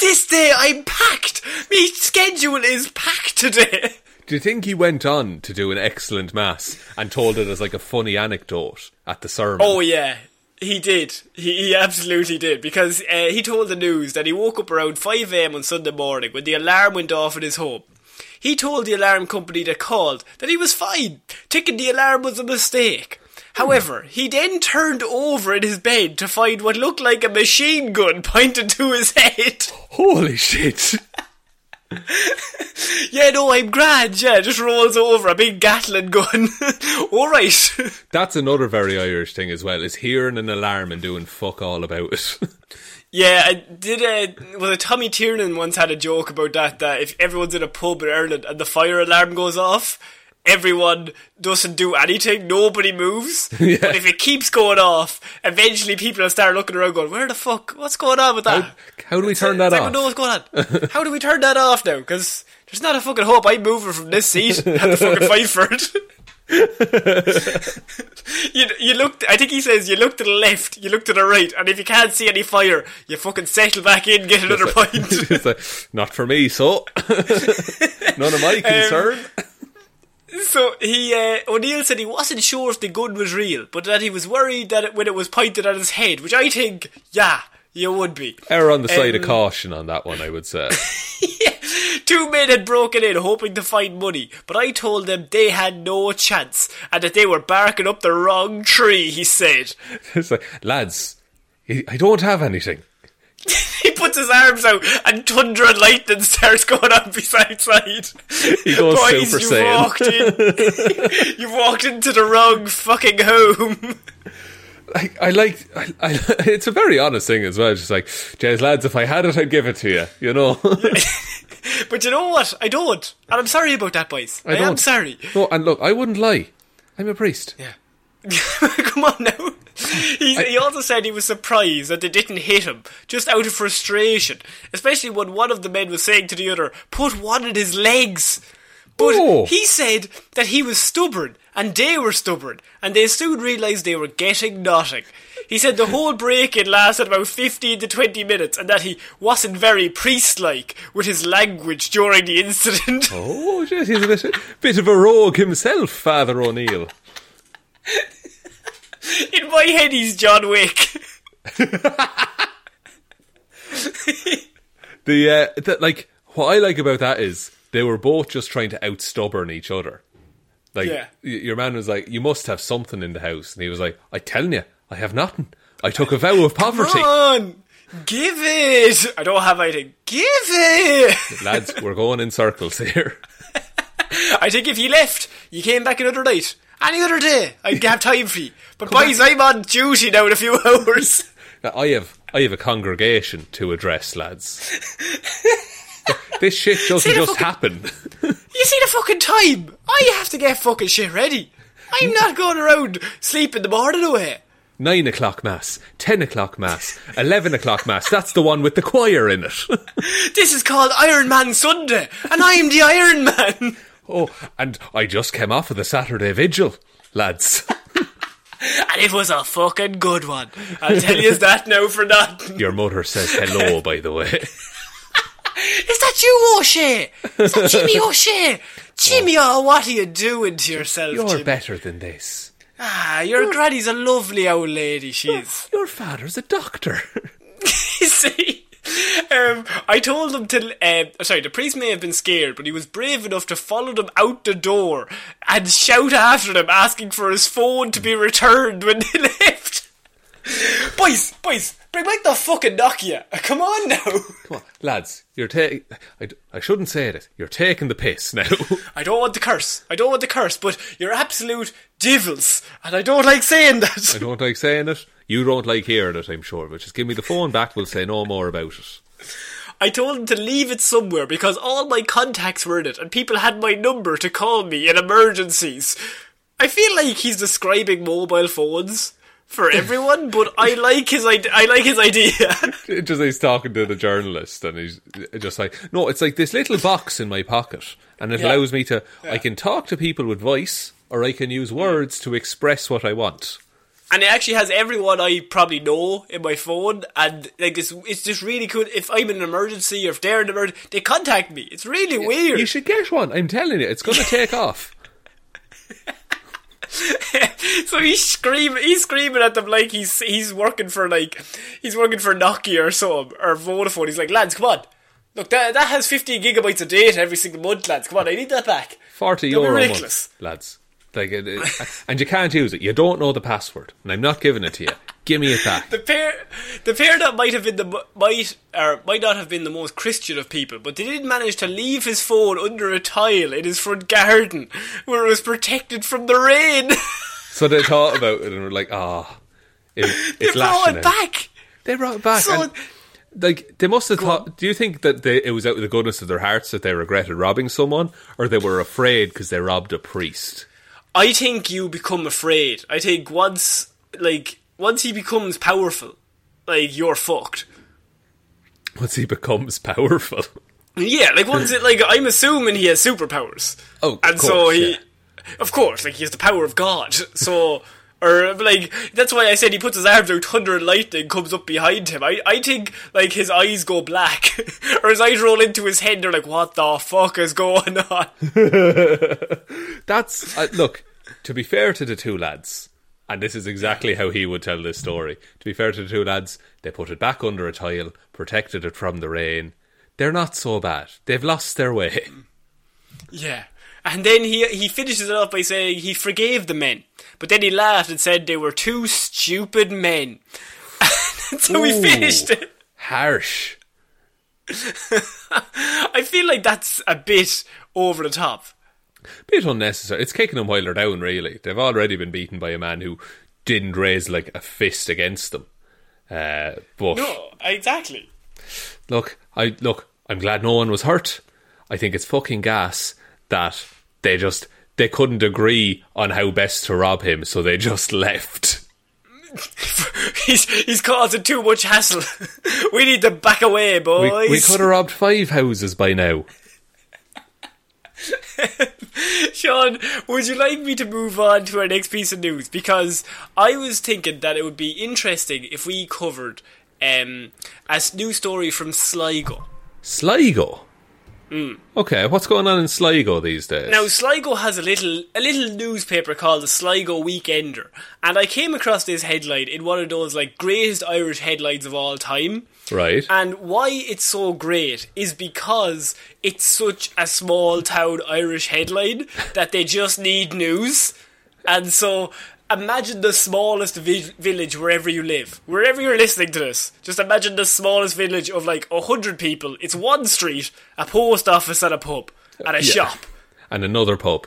This day I'm packed. Me schedule is packed today. Do you think he went on to do an excellent mass and told it as like a funny anecdote at the sermon? Oh yeah, he did. He, he absolutely did because uh, he told the news that he woke up around five a.m. on Sunday morning when the alarm went off in his home. He told the alarm company that called that he was fine, thinking the alarm was a mistake. However, he then turned over in his bed to find what looked like a machine gun pointed to his head. Holy shit! Yeah, no, I'm grand. Yeah, just rolls over a big Gatling gun. All right. That's another very Irish thing as well, is hearing an alarm and doing fuck all about it. Yeah, I did. Uh, was it Tommy Tiernan once had a joke about that? That if everyone's in a pub in Ireland and the fire alarm goes off, everyone doesn't do anything. Nobody moves. Yeah. But if it keeps going off, eventually people will start looking around, going, "Where the fuck? What's going on with that? How, how do we turn that Does off? anyone know what's going on? How do we turn that off now? Because there's not a fucking hope I'm moving from this seat at the fucking Fifeford. you, you look. I think he says you look to the left, you look to the right, and if you can't see any fire, you fucking settle back in, get another pint. It's like, not for me, so none of my concern. Um, so he uh, O'Neill said he wasn't sure if the gun was real, but that he was worried that it, when it was pointed at his head, which I think, yeah, you would be. Error on the side of Um, caution on that one, I would say. Two men had broken in hoping to find money, but I told them they had no chance and that they were barking up the wrong tree, he said. it's like, lads, I don't have anything. Puts his arms out and thunder and lightning starts going on beside side. He goes Boys, Super you Saiyan. walked in. you walked into the wrong fucking home. I, I like, I, I, it's a very honest thing as well. Just like, Jez, lads, if I had it, I'd give it to you, you know? But you know what? I don't. And I'm sorry about that, boys. I, am don't. sorry. No, and look, I wouldn't lie. I'm a priest. Yeah. Come on now. He's, he also said he was surprised that they didn't hit him, just out of frustration. Especially when one of the men was saying to the other, put one in his legs. But Oh. he said that he was stubborn, and they were stubborn, and they soon realised they were getting nothing. He said the whole break-in lasted about 15 to 20 minutes, and that he wasn't very priest-like with his language during the incident. Oh, Jez, he's a bit, bit of a rogue himself, Father O'Neill. In my head, he's John Wick. The, uh, the, like, what I like about that is they were both just trying to outstubborn each other. Like, Yeah. y- your man was like, you must have something in the house. And he was like, I telling you, I have nothing. I took a vow of poverty. Come on, give it. I don't have anything. Give it. Lads, we're going in circles here. I think if you left, you came back another night, any other day, I'd have time for you. But boys, I'm on duty now in a few hours. Now, I have I have a congregation to address, lads. this shit doesn't just fucking- happen. You see the fucking time? I have to get fucking shit ready. I'm not going around sleep in the morning away. Nine o'clock mass, ten o'clock mass, eleven o'clock mass. That's the one with the choir in it. This is called Iron Man Sunday, and I'm the Iron Man. Oh, and I just came off of the Saturday vigil, lads. And it was a fucking good one. I'll tell you that now for nothing. Your mother says hello, by the way. Is that you, O'Shea? Is that Jimmy O'Shea? Jimmy, oh, what are you doing to yourself, You're Jimmy? better than this. Ah, your granny's a lovely old lady, she is. Your father's a doctor. see? Um, I told him to. Um, sorry, the priest may have been scared, but he was brave enough to follow them out the door and shout after them, asking for his phone to be returned when they left. boys, boys, bring back the fucking Nokia. Come on now. Come on, lads. You're taking. I, I shouldn't say it. You're taking the piss now. I don't want the curse. I don't want the curse, but you're absolute devils, and I don't like saying that. I don't like saying it. You don't like hearing it, I'm sure. But just give me the phone back. We'll say no more about it. I told him to leave it somewhere because all my contacts were in it and people had my number to call me in emergencies. I feel like he's describing mobile phones for everyone, but I like his I like his idea. just he's talking to the journalist and he's just like no it's like this little box in my pocket and it Yeah. allows me to i can talk to people with voice or i can use words to express what i want and it actually has everyone I probably know in my phone, and like it's it's just really cool. If I'm in an emergency or if they're in an emergency, they contact me. It's really weird. you should get one i'm telling you it's going to take off so he's screaming, he's screaming at them like he's he's working for like he's working for Nokia or something or Vodafone. He's like, lads, come on, look that that has 15 gigabytes of data every single month, lads. Come on, I need that back. 40 Don't euro ridiculous. month lads like it, it- and you can't use it you don't know the password and i'm not giving it to you Give me it back. The pair, the pair that might have been the might or might not have been the most Christian of people, but they did manage to leave his phone under a tile in his front garden, where it was protected from the rain. So they thought about it and were like, ah, it, they it's brought lashing it out. back. They brought it back. So- and, like they must have thought. Do you think that they, it was out of the goodness of their hearts that they regretted robbing someone, or they were afraid because they robbed a priest? I think you become afraid. I think once, like, once he becomes powerful, like you're fucked. Once he becomes powerful. Yeah, like once it, like I'm assuming he has superpowers. Oh, and so course, he, yeah. of course, like he has the power of God. So, or like that's why I said he puts his arms out, thunder and lightning comes up behind him. I, I think like his eyes go black, or his eyes roll into his head. They're like, what the fuck is going on? That's uh, look. To be fair to the two lads, and this is exactly how he would tell this story. To be fair to the two lads, they put it back under a tile, protected it from the rain. They're not so bad. They've lost their way. Yeah. And then he he finishes it off by saying he forgave the men, but then he laughed and said they were two stupid men. so we finished it. Harsh. I feel like that's a bit over the top. Bit unnecessary. It's kicking them while they're down, really. They've already been beaten by a man who didn't raise like a fist against them. Uh, but No, exactly. look, I look. I'm glad no one was hurt. I think it's fucking gas that they just they couldn't agree on how best to rob him, so they just left. he's he's causing too much hassle. we need to back away, boys. we could have robbed five houses by now. Sean, would you like me to move on to our next piece of news? Because I was thinking that it would be interesting if we covered um, a new story from Sligo. Sligo. Mm. Okay, what's going on in Sligo these days? Now Sligo has a little a little newspaper called the Sligo Weekender, and I came across this headline in one of those like greatest Irish headlines of all time. right? And why it's so great is because it's such a small town Irish headline that they just need news. And so imagine the smallest vi- village wherever you live. Wherever you're listening to this, just imagine the smallest village of like a hundred people. It's one street, a post office and a pub and a Yeah. shop. and another pub.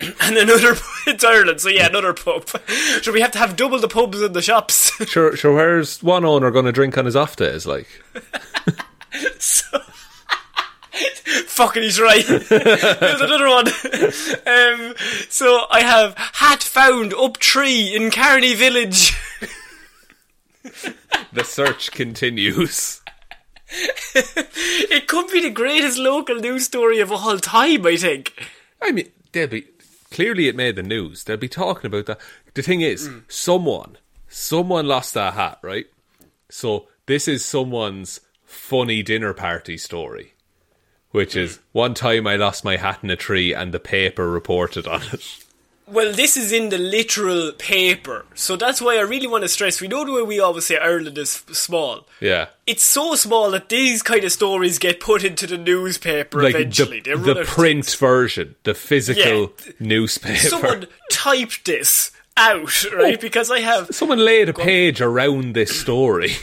And another pub. it's Ireland, so yeah, another pub. So we have to have double the pubs and the shops. Sure, sure. Where's one owner going to drink on his off days? Like, Fucking, he's right. There's another one. um, so I have hat found up tree in Carney Village. the search continues. It could be the greatest local news story of all time. I think. I mean, they'll be clearly it made the news. They'll be talking about that. The thing is, someone, someone lost that hat, right? So this is someone's funny dinner party story, which is one time I lost my hat in a tree and the paper reported on it. Well, this is in the literal paper, so that's why I really want to stress. We know the way we always say Ireland is small. Yeah. It's so small that these kind of stories get put into the newspaper Like eventually. the, the print things. version, the physical Yeah. newspaper. Someone typed this out, right? Oh. Because I have Someone laid a page around this story.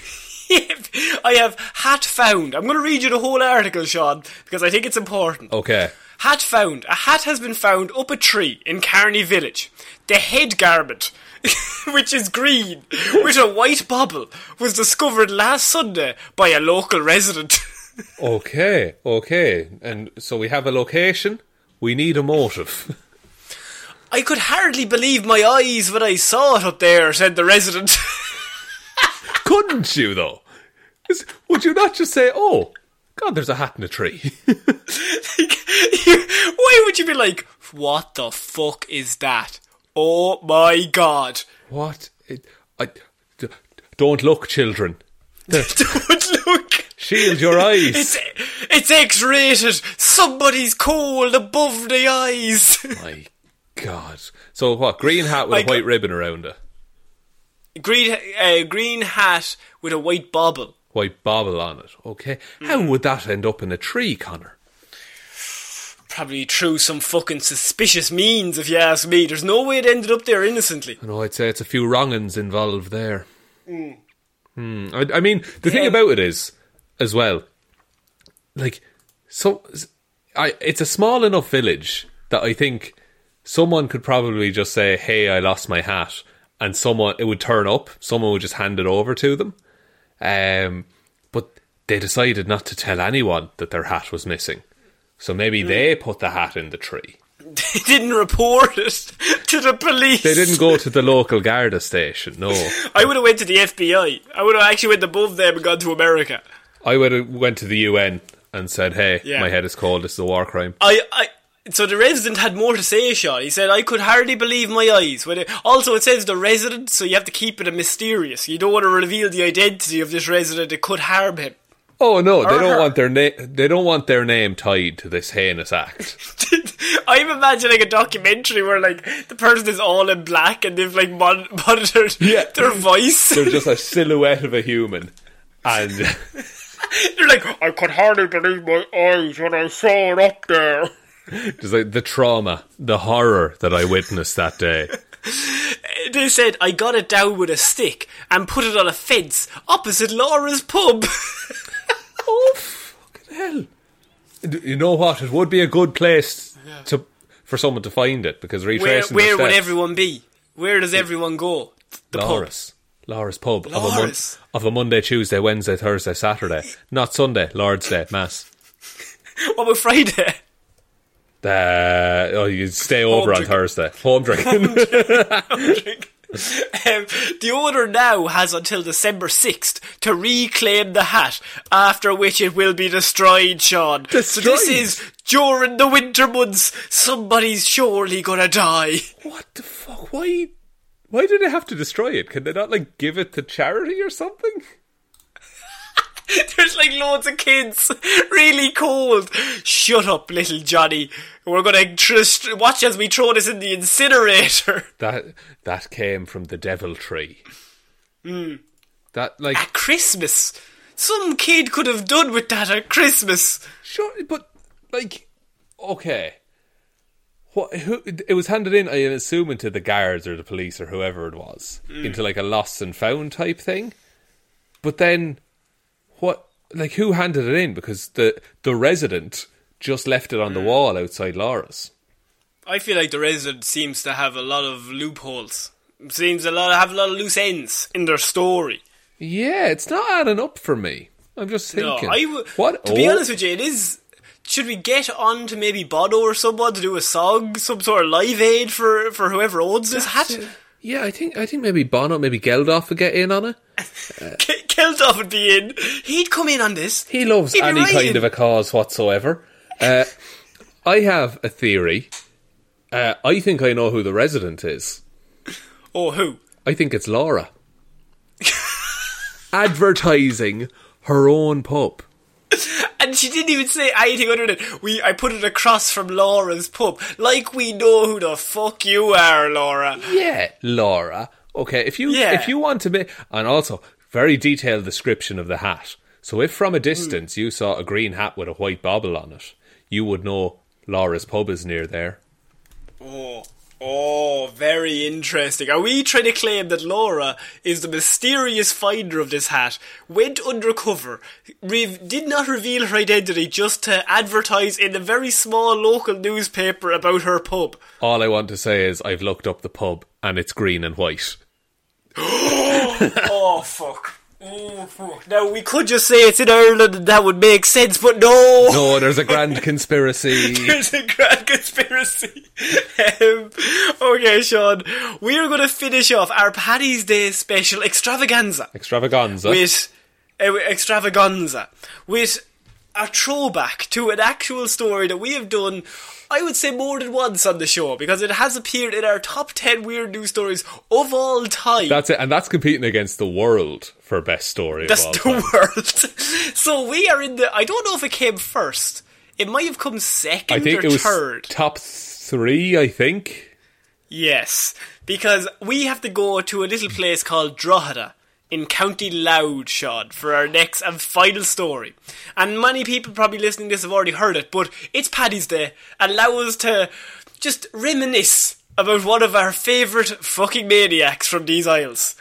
I have hat found. I'm going to read you the whole article, Sean, because I think it's important. Okay. Hat found. A hat has been found up a tree in Carney Village. The head garment, which is green, with a white bobble, was discovered last Sunday by a local resident. Okay, okay. And so we have a location, we need a motive. I could hardly believe my eyes when I saw it up there, said the resident. Couldn't you, though? Is- Would you not just say, oh, God, there's a hat in a tree? Why would you be like, what the fuck is that? Oh my god. what? It, I, d- don't look, children. Don't look. Shield your eyes. It's it's X-rated. Somebody's cold above the eyes. My God. So what? Green hat with a white got- ribbon around it. Green uh, green hat with a white bobble. White bobble on it. Okay. How would that end up in a tree, Connor? Probably through some fucking suspicious means, if you ask me. There's no way it ended up there innocently. I know I'd say it's a few wrong'uns involved there. Hmm. I, I mean, the thing about it is, as well, like, so I it's a small enough village that I think someone could probably just say, "Hey, I lost my hat," and someone it would turn up. Someone would just hand it over to them. Um, but they decided not to tell anyone that their hat was missing. So maybe they put the hat in the tree. They didn't report it to the police. They didn't go to the local Garda station. No, I would have went to the FBI. I would have actually went above them and gone to America. I would have went to the UN and said, "Hey, Yeah. my head is cold. This is a war crime." I, I, so the resident had more to say, Sean. He said, I could hardly believe my eyes. When it, also, it says the resident, so you have to keep it a mysterious. You don't want to reveal the identity of this resident. It could harm him. Oh no, they don't her. want their name. They don't want their name tied to this heinous act. I'm imagining a documentary where, like, the person is all in black and they've, like, mon- monitored Yeah. their voice. They're just a silhouette of a human, and They're like, I could hardly believe my eyes when I saw it up there. just like the trauma, the horror that I witnessed that day. They said, I got it down with a stick and put it on a fence opposite Laura's pub. Oh fucking hell! You know what? It would be a good place to for someone to find it because where retracing where the would steps- everyone be? Where does everyone go? The pub. Laura's. Laura's pub of a, mon- of a Monday, Tuesday, Wednesday, Thursday, Saturday, not Sunday, Lord's Day, Mass. What about Friday? Uh, oh, you stay over on drinking. Thursday. Home drinking. um, the owner now has until December 6th to reclaim the hat, after which it will be destroyed, Sean. So this Destroyed? is during the winter months. Somebody's surely gonna die. what the fuck? Why? Why do they have to destroy it? Can they not like give it to charity or something? There's like loads of kids, really cold. Shut up, little Johnny. We're gonna tr- watch as we throw this in the incinerator. That that came from the devil tree. Hmm. That like At Christmas. Some kid could have done with that at Christmas. sure, but like okay. What? Who? It was handed in. I assume into the guards or the police or whoever it was hmm. into like a lost and found type thing. But then? Like who handed it in? Because the the resident just left it on the hmm. wall outside Laura's. I feel like the resident seems to have a lot of loopholes. Seems a lot have a lot of loose ends in their story. Yeah, it's not adding up for me. I'm just No, thinking. I w- what? To be Oh, honest with you, it is. Should we get on to maybe Bono or someone to do a song, some sort of live aid for for whoever owns this hat? Yeah, I think I think maybe Bono, maybe Geldof would get in on it. K- Geldof would be in. He'd come in on this. He loves He'd any kind of a cause whatsoever. Uh, I have a theory. Uh, I think I know who the resident is. Or who? I think it's Laura. Advertising her own pub. And she didn't even say anything other than we. I put it across from Laura's pub, like we know who the fuck you are, Laura. Yeah, Laura. Okay, if you Yeah. if you want to be, and also very detailed description of the hat. So if from a distance you saw a green hat with a white bobble on it, you would know Laura's pub is near there. Oh, oh, very interesting. Are we trying to claim that Laura is the mysterious finder of this hat, went undercover, re- did not reveal her identity just to advertise in a very small local newspaper about her pub? All I want to say is I've looked up the pub and it's green and white. oh, fuck. Oh, fuck. Now, we could just say it's in Ireland and that would make sense, but no! No, there's a grand conspiracy. There's a grand conspiracy. um, okay, Sean, we are going to finish off our Paddy's Day special extravaganza. Extravaganza. with uh, extravaganza with a throwback to an actual story that we have done I would say more than once on the show because it has appeared in our top 10 weird news stories of all time. That's it, and that's competing against the world for best story. That's of the all time. world. so we are in the I don't know if it came first. It might have come second I think or it was third. top three. I think. Yes, because we have to go to a little place called Drogheda in County Louth, Sean, for our next and final story. And many people probably listening to this have already heard it, but it's Paddy's Day. Allow us to just reminisce about one of our favourite fucking maniacs from these isles.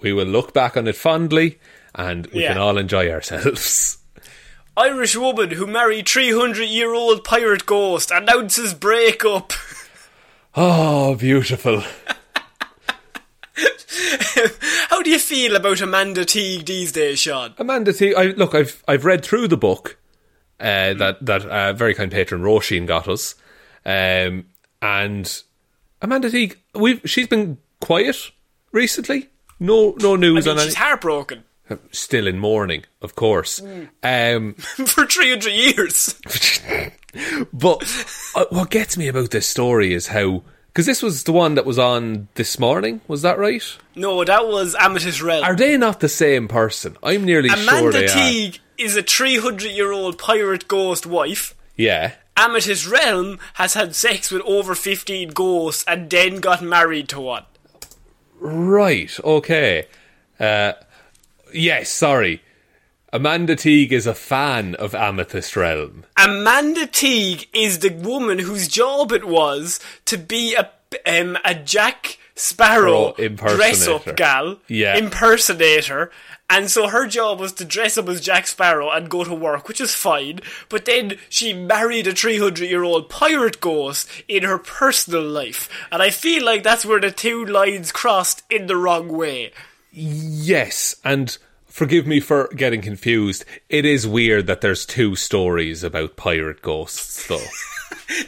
we will look back on it fondly, and we Yeah. can all enjoy ourselves. Irish woman who married 300 year old pirate ghost announces breakup. Oh, beautiful. How do you feel about Amanda Teague these days, Sean? Amanda T. I, look, I've I've read through the book uh, that that uh, very kind patron Roisin got us, um, and Amanda T. We've she's been quiet recently. No, no I news mean, on she's any. heartbroken Still in mourning, of course. Um, for 300 years. but uh, what gets me about this story is how because this was the one that was on this morning. Was that right? No, that was Amethyst Realm. Are they not the same person? I'm nearly sure Amanda they are. Teague is a 300 year old pirate ghost wife. Yeah. Amethyst Realm has had sex with over 15 ghosts and then got married to one. Right, okay. Uh, yes, sorry. Amanda Teague is a fan of Amethyst Realm. Amanda Teague is the woman whose job it was to be a um, a Jack Sparrow dress up gal, Yeah. impersonator. And so her job was to dress up as Jack Sparrow and go to work, which is fine. But then she married a 300 year old pirate ghost in her personal life. And I feel like that's where the two lines crossed in the wrong way. Yes, and forgive me for getting confused. It is weird that there's two stories about pirate ghosts, though.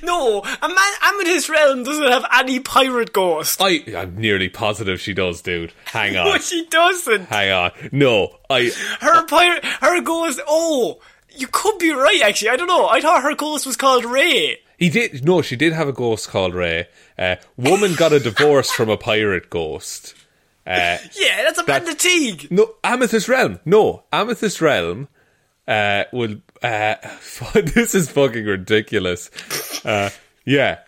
No, Am- Amethyst Realm doesn't have any pirate ghost. I, I'm nearly positive she does, dude. Hang No, on. she doesn't. Hang on. No, I. Her pirate, her ghost. Oh, you could be right. Actually, I don't know. I thought her ghost was called Ray. He did. No, she did have a ghost called Ray. Uh, woman got a divorce from a pirate ghost. Uh, Yeah, that's Amanda Teague. No, Amethyst Realm. No, Amethyst Realm uh, will. Uh, this is fucking ridiculous. Uh, yeah,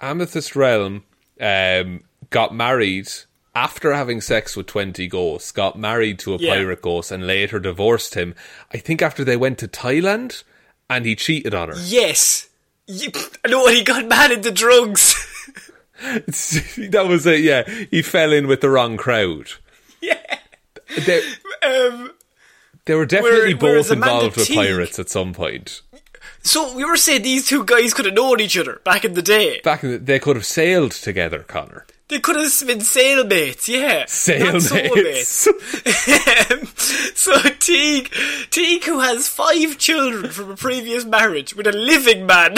Amethyst Realm um, got married after having sex with twenty ghosts. Got married to a Yeah. pirate ghost and later divorced him. I think after they went to Thailand and he cheated on her. Yes. You, no, and he got mad at the drugs. that was it. Yeah, he fell in with the wrong crowd. yeah. They, Um. they were definitely Where- both involved with Teague- pirates at some point. So we were saying these two guys could have known each other back in the day. back in the, they could have sailed together, Connor. They could have been sailmates, yeah. Sailmates. so Teague, Teague, who has five children from a previous marriage with a living man.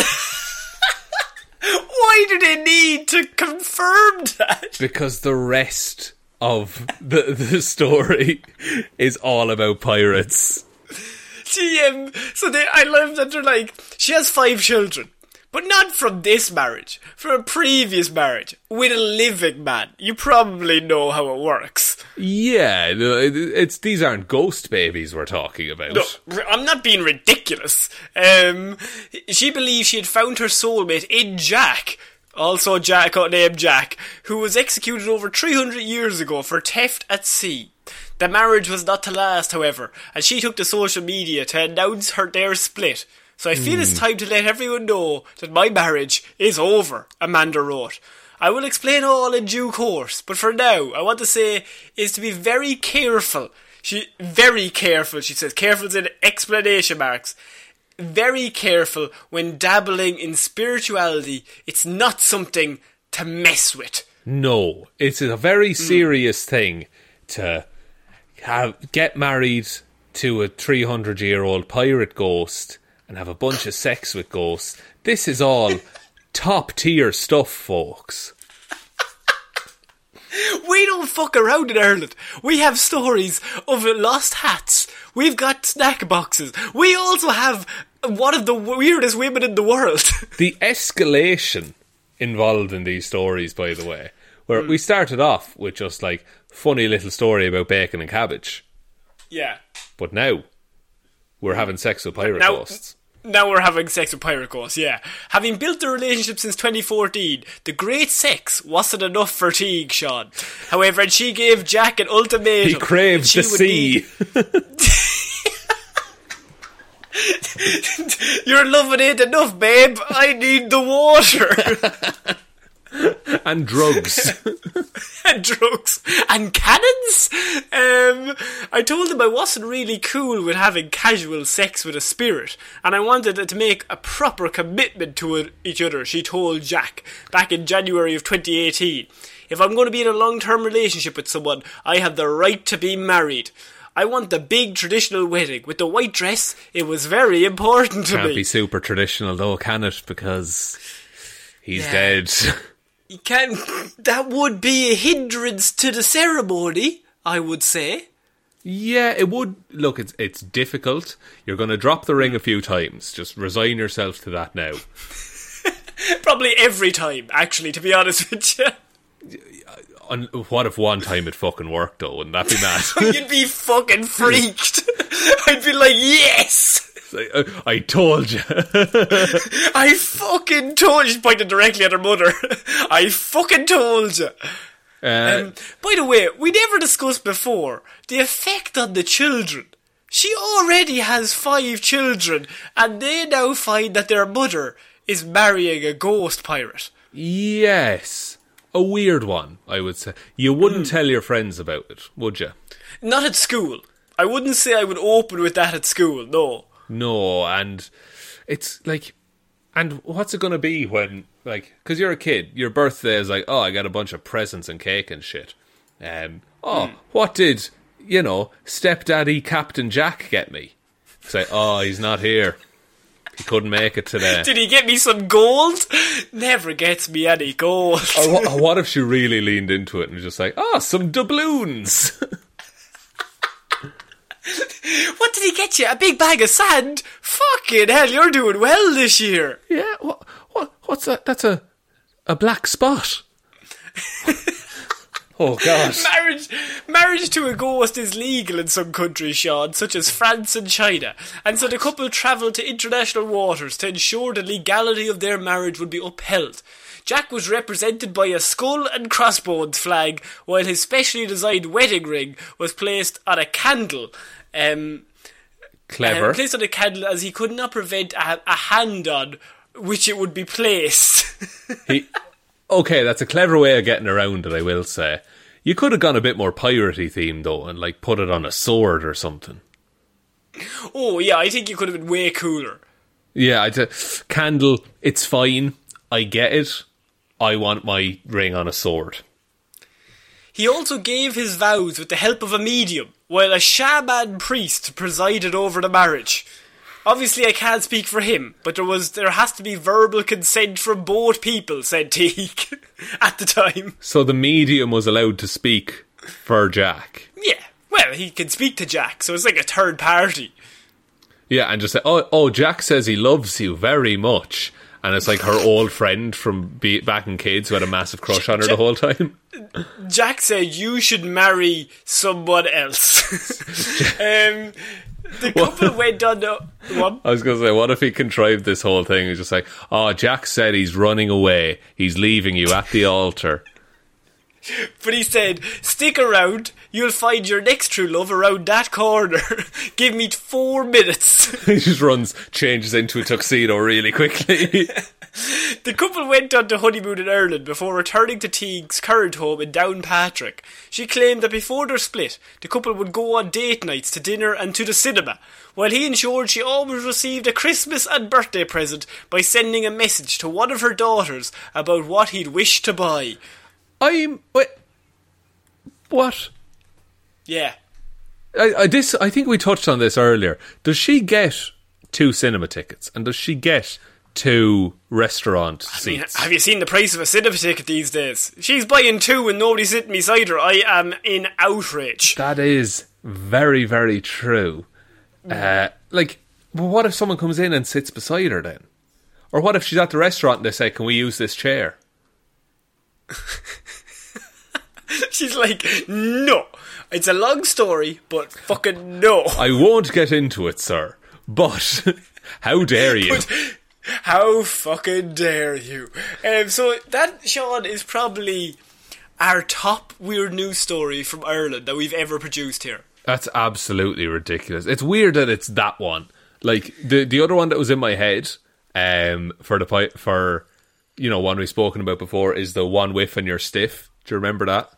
Why do they need to confirm that? because the rest of the the story is all about pirates. She, um, so they, I love that they're like, she has five children. But not from this marriage, from a previous marriage with a living man. You probably know how it works. Yeah, it's these aren't ghost babies we're talking about. No, I'm not being ridiculous. Um, she believed she had found her soulmate in Jack, also Jack named Jack, who was executed over 300 years ago for theft at sea. The marriage was not to last, however, and she took to social media to announce her their split. So I feel it's hmm. time to let everyone know that my marriage is over, Amanda wrote. I will explain all in due course, but for now, I want to say is to be very careful. She very careful. She says careful's in explanation marks. Very careful when dabbling in spirituality. It's not something to mess with. No, it's a very hmm. serious thing to have get married to a 300 year old pirate ghost and have a bunch of sex with ghosts. This is all top tier stuff, folks. We don't fuck around in Ireland. We have stories of lost hats. We've got snack boxes. We also have one of the weirdest women in the world. The escalation involved in these stories, by the way, where Hmm. we started off with just like funny little story about bacon and cabbage, yeah. but now we're having sex with pirate Now- ghosts. Now we're having sex with pirate ghosts, yeah. Having built the relationship since 2014, the great sex wasn't enough for Teague, Sean. However, and she gave Jack an ultimatum. He craved she the sea. need- Your loving it enough, babe. I need the water. and drugs. and drugs and cannons. Um, I told them I wasn't really cool with having casual sex with a spirit, and I wanted to make a proper commitment to each other. She told Jack back in January of 2018. If I'm going to be in a long-term relationship with someone, I have the right to be married. I want the big traditional wedding with the white dress. It was very important to Can't me. be super traditional though, can it? Because he's Yeah. dead. You can that would be a hindrance to the ceremony, I would say. Yeah, it would. Look, it's it's difficult. You're going to drop the ring a few times. Just resign yourself to that now. Probably every time, actually, to be honest with you. What if one time it fucking worked though? Wouldn't that be mad? You'd be fucking freaked. I'd be like, yes! Like, uh, I told you. I fucking told you. She pointed directly at her mother. I fucking told you. Uh, Um, by the way, we never discussed before the effect on the children. She already has five children, and they now find that their mother is marrying a ghost pirate. yes, a weird one. I would say you wouldn't tell your friends about it, would you? Not at school. I wouldn't say I would open with that at school, no. No, and it's like, and what's it going to be when, like, because you're a kid, your birthday is like, oh, I got a bunch of presents and cake and shit. Um, oh, what did, you know, stepdaddy Captain Jack get me? Say, oh, he's not here. He couldn't make it today. Did he get me some gold? Never gets me any gold. or, what, or what if she really leaned into it and was just like, oh, some doubloons? What did he get you? A big bag of sand? Fucking hell, you're doing well this year. yeah, what, what, what's that? That's a, a black spot. oh, God. Marriage, marriage to a ghost is legal in some countries, Shaun, such as France and China. And so the couple travelled to international waters to ensure the legality of their marriage would be upheld. Jack was represented by a skull and crossbones flag, while his specially designed wedding ring was placed on a candle. Um, Clever. uh, placed on a candle as he could not prevent a, a hand on which it would be placed. He, okay, that's a clever way of getting around it, I will say. You could have gone a bit more piratey themed though, and like put it on a sword or something. oh yeah, I think you could have been way cooler. Yeah, I d- candle. It's fine. I get it. I want my ring on a sword. He also gave his vows with the help of a medium, while a shaman priest presided over the marriage. Obviously, I can't speak for him, but there was there has to be verbal consent from both people," said Teague at the time. So the medium was allowed to speak for Jack. Yeah, well, he can speak to Jack, so it's like a third party. Yeah, and just say, "Oh, oh, Jack says he loves you very much," and it's like her old friend from be- back in kids who had a massive crush on her the whole time. Jack said you should marry someone else. um, the couple went on the what? I was going to say, what if he contrived this whole thing? He's just like, "Oh, Jack said he's running away. He's leaving you at the altar." But he said, stick around, you'll find your next true love around that corner. Give me four minutes. he just runs, changes into a tuxedo really quickly. the couple went on to honeymoon in Ireland before returning to Teague's current home in Downpatrick. She claimed that before their split, the couple would go on date nights to dinner and to the cinema, while he ensured she always received a Christmas and birthday present by sending a message to one of her daughters about what he'd wish to buy. I'm wait, what? Yeah. I, I this I think we touched on this earlier. Does she get two cinema tickets and does she get two restaurant I mean, seats? have you seen the price of a cinema ticket these days? She's buying two and nobody's sitting beside her. I am in outrage. that is very very true. Uh, like, but what if someone comes in and sits beside her then? Or what if she's at the restaurant and they say, "Can we use this chair?" She's like, no. It's a long story, but fucking no. I won't get into it, sir. But how dare you? How fucking dare you? Um, so that, Shaun, is probably our top weird news story from Ireland that we've ever produced here. That's absolutely ridiculous. It's weird that it's that one. Like the the other one that was in my head um, for the for you know, one we've spoken about before is the one whiff and you're stiff. Do you remember that?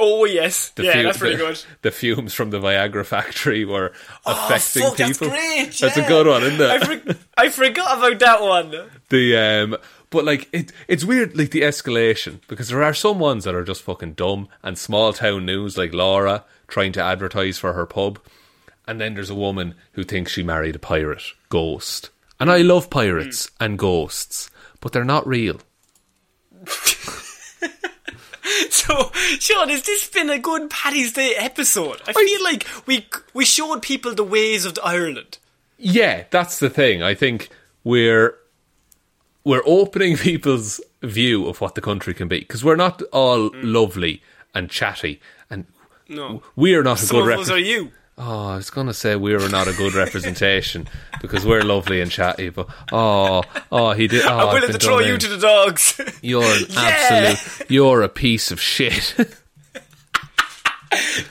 Oh yes, The yeah, that's pretty the, good. The fumes from the Viagra factory were affecting oh, fuck, that's people. great. That's a good one, isn't it? I, for- I forgot about that one. the um but like it it's weird like the escalation because there are some ones that are just fucking dumb and small town news like Laura trying to advertise for her pub and then there's a woman who thinks she married a pirate ghost and I love pirates and ghosts but they're not real So, Shaun, has this been a good Paddy's Day episode? I feel like we we showed people the ways of Ireland. yeah that's the thing I think we're we're opening people's view of what the country can be because we're not all mm. lovely and chatty and No, we're not a some good of us repre- are you. Oh, I was going to say we were not a good representation because we're lovely and chatty, but oh, oh, he did. Oh, I'm willing to throw you in. to the dogs. You're an Yeah. absolute. You're a piece of shit.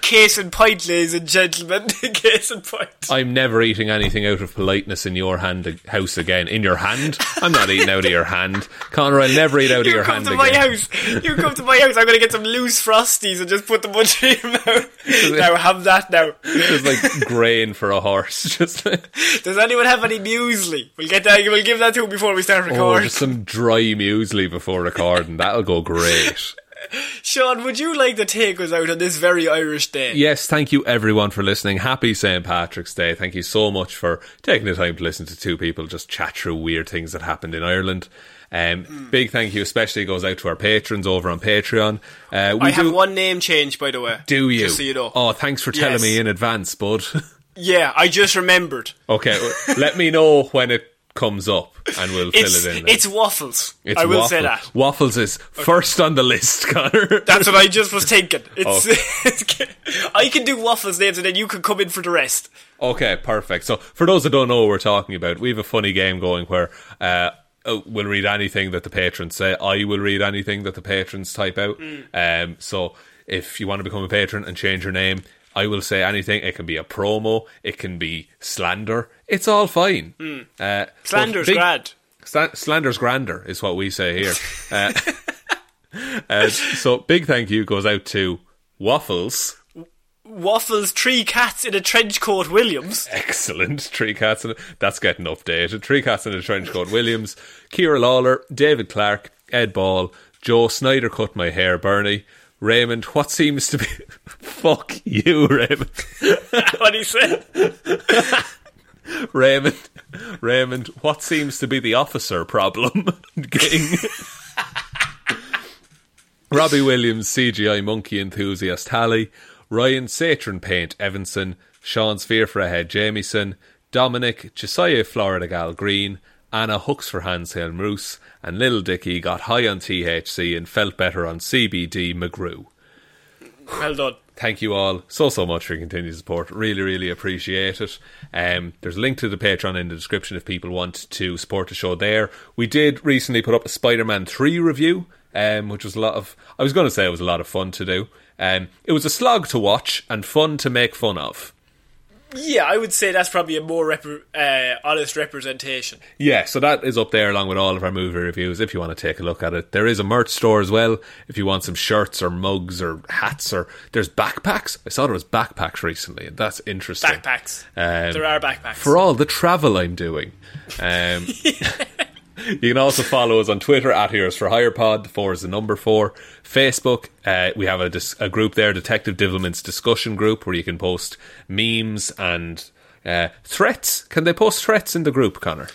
Case in point, ladies and gentlemen. Case in point. I'm never eating anything out of politeness in your hand house again. In your hand? I'm not eating out of your hand, Connor. I'll never eat out of You your come hand to again. my house. You come to my house. I'm gonna get some loose frosties and just put them under your mouth. now have that. Now, It's like grain for a horse. Just like, does anyone have any muesli? We'll get that. We'll give that to him before we start oh, recording. just some dry muesli before recording. That'll go great. Shaun, would you like to take us out on this very Irish day? Yes, thank you everyone for listening. Happy St. Patrick's Day. Thank you so much for taking the time to listen to two people just chat through weird things that happened in Ireland. Um, Big thank you especially goes out to our patrons over on Patreon. Uh, we I have do, one name change, by the way. Do you? Just so you know. Oh, thanks for telling Yes. me in advance, bud. Yeah, I just remembered. okay, well, let me know when it comes up and we'll It's fill it in. then. it's waffles. It's I will waffle. say that. Waffles is first on the list, Connor. That's what I just was thinking. It's, Oh. I can do waffles names and then you can come in for the rest. Okay, perfect. So, for those that don't know what we're talking about, we have a funny game going where uh, uh, we'll read anything that the patrons say. I will read anything that the patrons type out. Um, so, if you want to become a patron and change your name, I will say anything. It can be a promo, it can be slander. It's all fine. Uh, Slander's big-. Sla- slander's grander is what we say here. uh, uh, so, big thank you goes out to Waffles. Waffles, three cats in a trench coat Williams. Excellent. Three cats in that's getting updated. Three cats in a trench coat. Williams, Ciara Lawler, David Clarke, Ed Ball, Joe Snyder cut my hair, Bernie, Raymond, what seems to be fuck you, Raymond. what he said. Raymond Raymond, what seems to be the officer problem? Ging. Robbie Williams, CGI monkey enthusiast Hally, Ryan Satron Paint Evanson, Shaun Sphere for a head Jamieson, Dominic, Josiah Florida Gal Green, Anna Hooks for Hands Hjelmroos, and Little Dicky got high on THC and felt better on CBD McGrew. Well done. Thank you all so so much for your continued support. Really, really appreciate it. Um, there's a link to the Patreon in the description if people want to support the show there. We did recently put up a Spider-Man three review, um, which was a lot of. I was going to say it was a lot of fun to do. Um, it was a slog to watch and fun to make fun of. Yeah, I would say that's probably a more repre- uh, honest representation. Yeah, so that is up there along with all of our movie reviews if you want to take a look at it. There is a merch store as well if you want some shirts or mugs or hats or there's backpacks. I saw there was backpacks recently and that's interesting. Backpacks. Um, there are backpacks. For all the travel I'm doing. Um, you can also follow us on Twitter at Heroes for Hire Pod. The four is the number four. Facebook, uh, we have a, dis- a group there, Detective Divilment's discussion group, where you can post memes and uh, threats. Can they post threats in the group, Connor?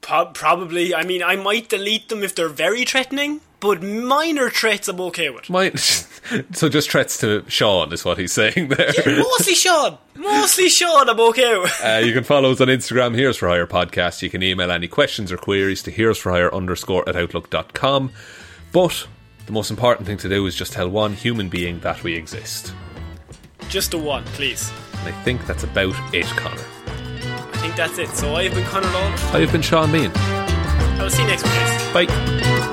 Probably. I mean, I might delete them if they're very threatening, but minor threats I'm okay with. Mine, so just threats to Shaun is what he's saying there. Mostly Shaun. Mostly Shaun I'm okay with. Uh, you can follow us on Instagram, Heroes for Hire Podcast. You can email any questions or queries to Heroes for hire underscore at outlook.com. But the most important thing to do is just tell one human being that we exist. Just a one, please. And I think that's about it, Connor. I think that's it. So I've been Connor Lawler. I have been Shaun Bean. I'll see you next week. guys. Bye.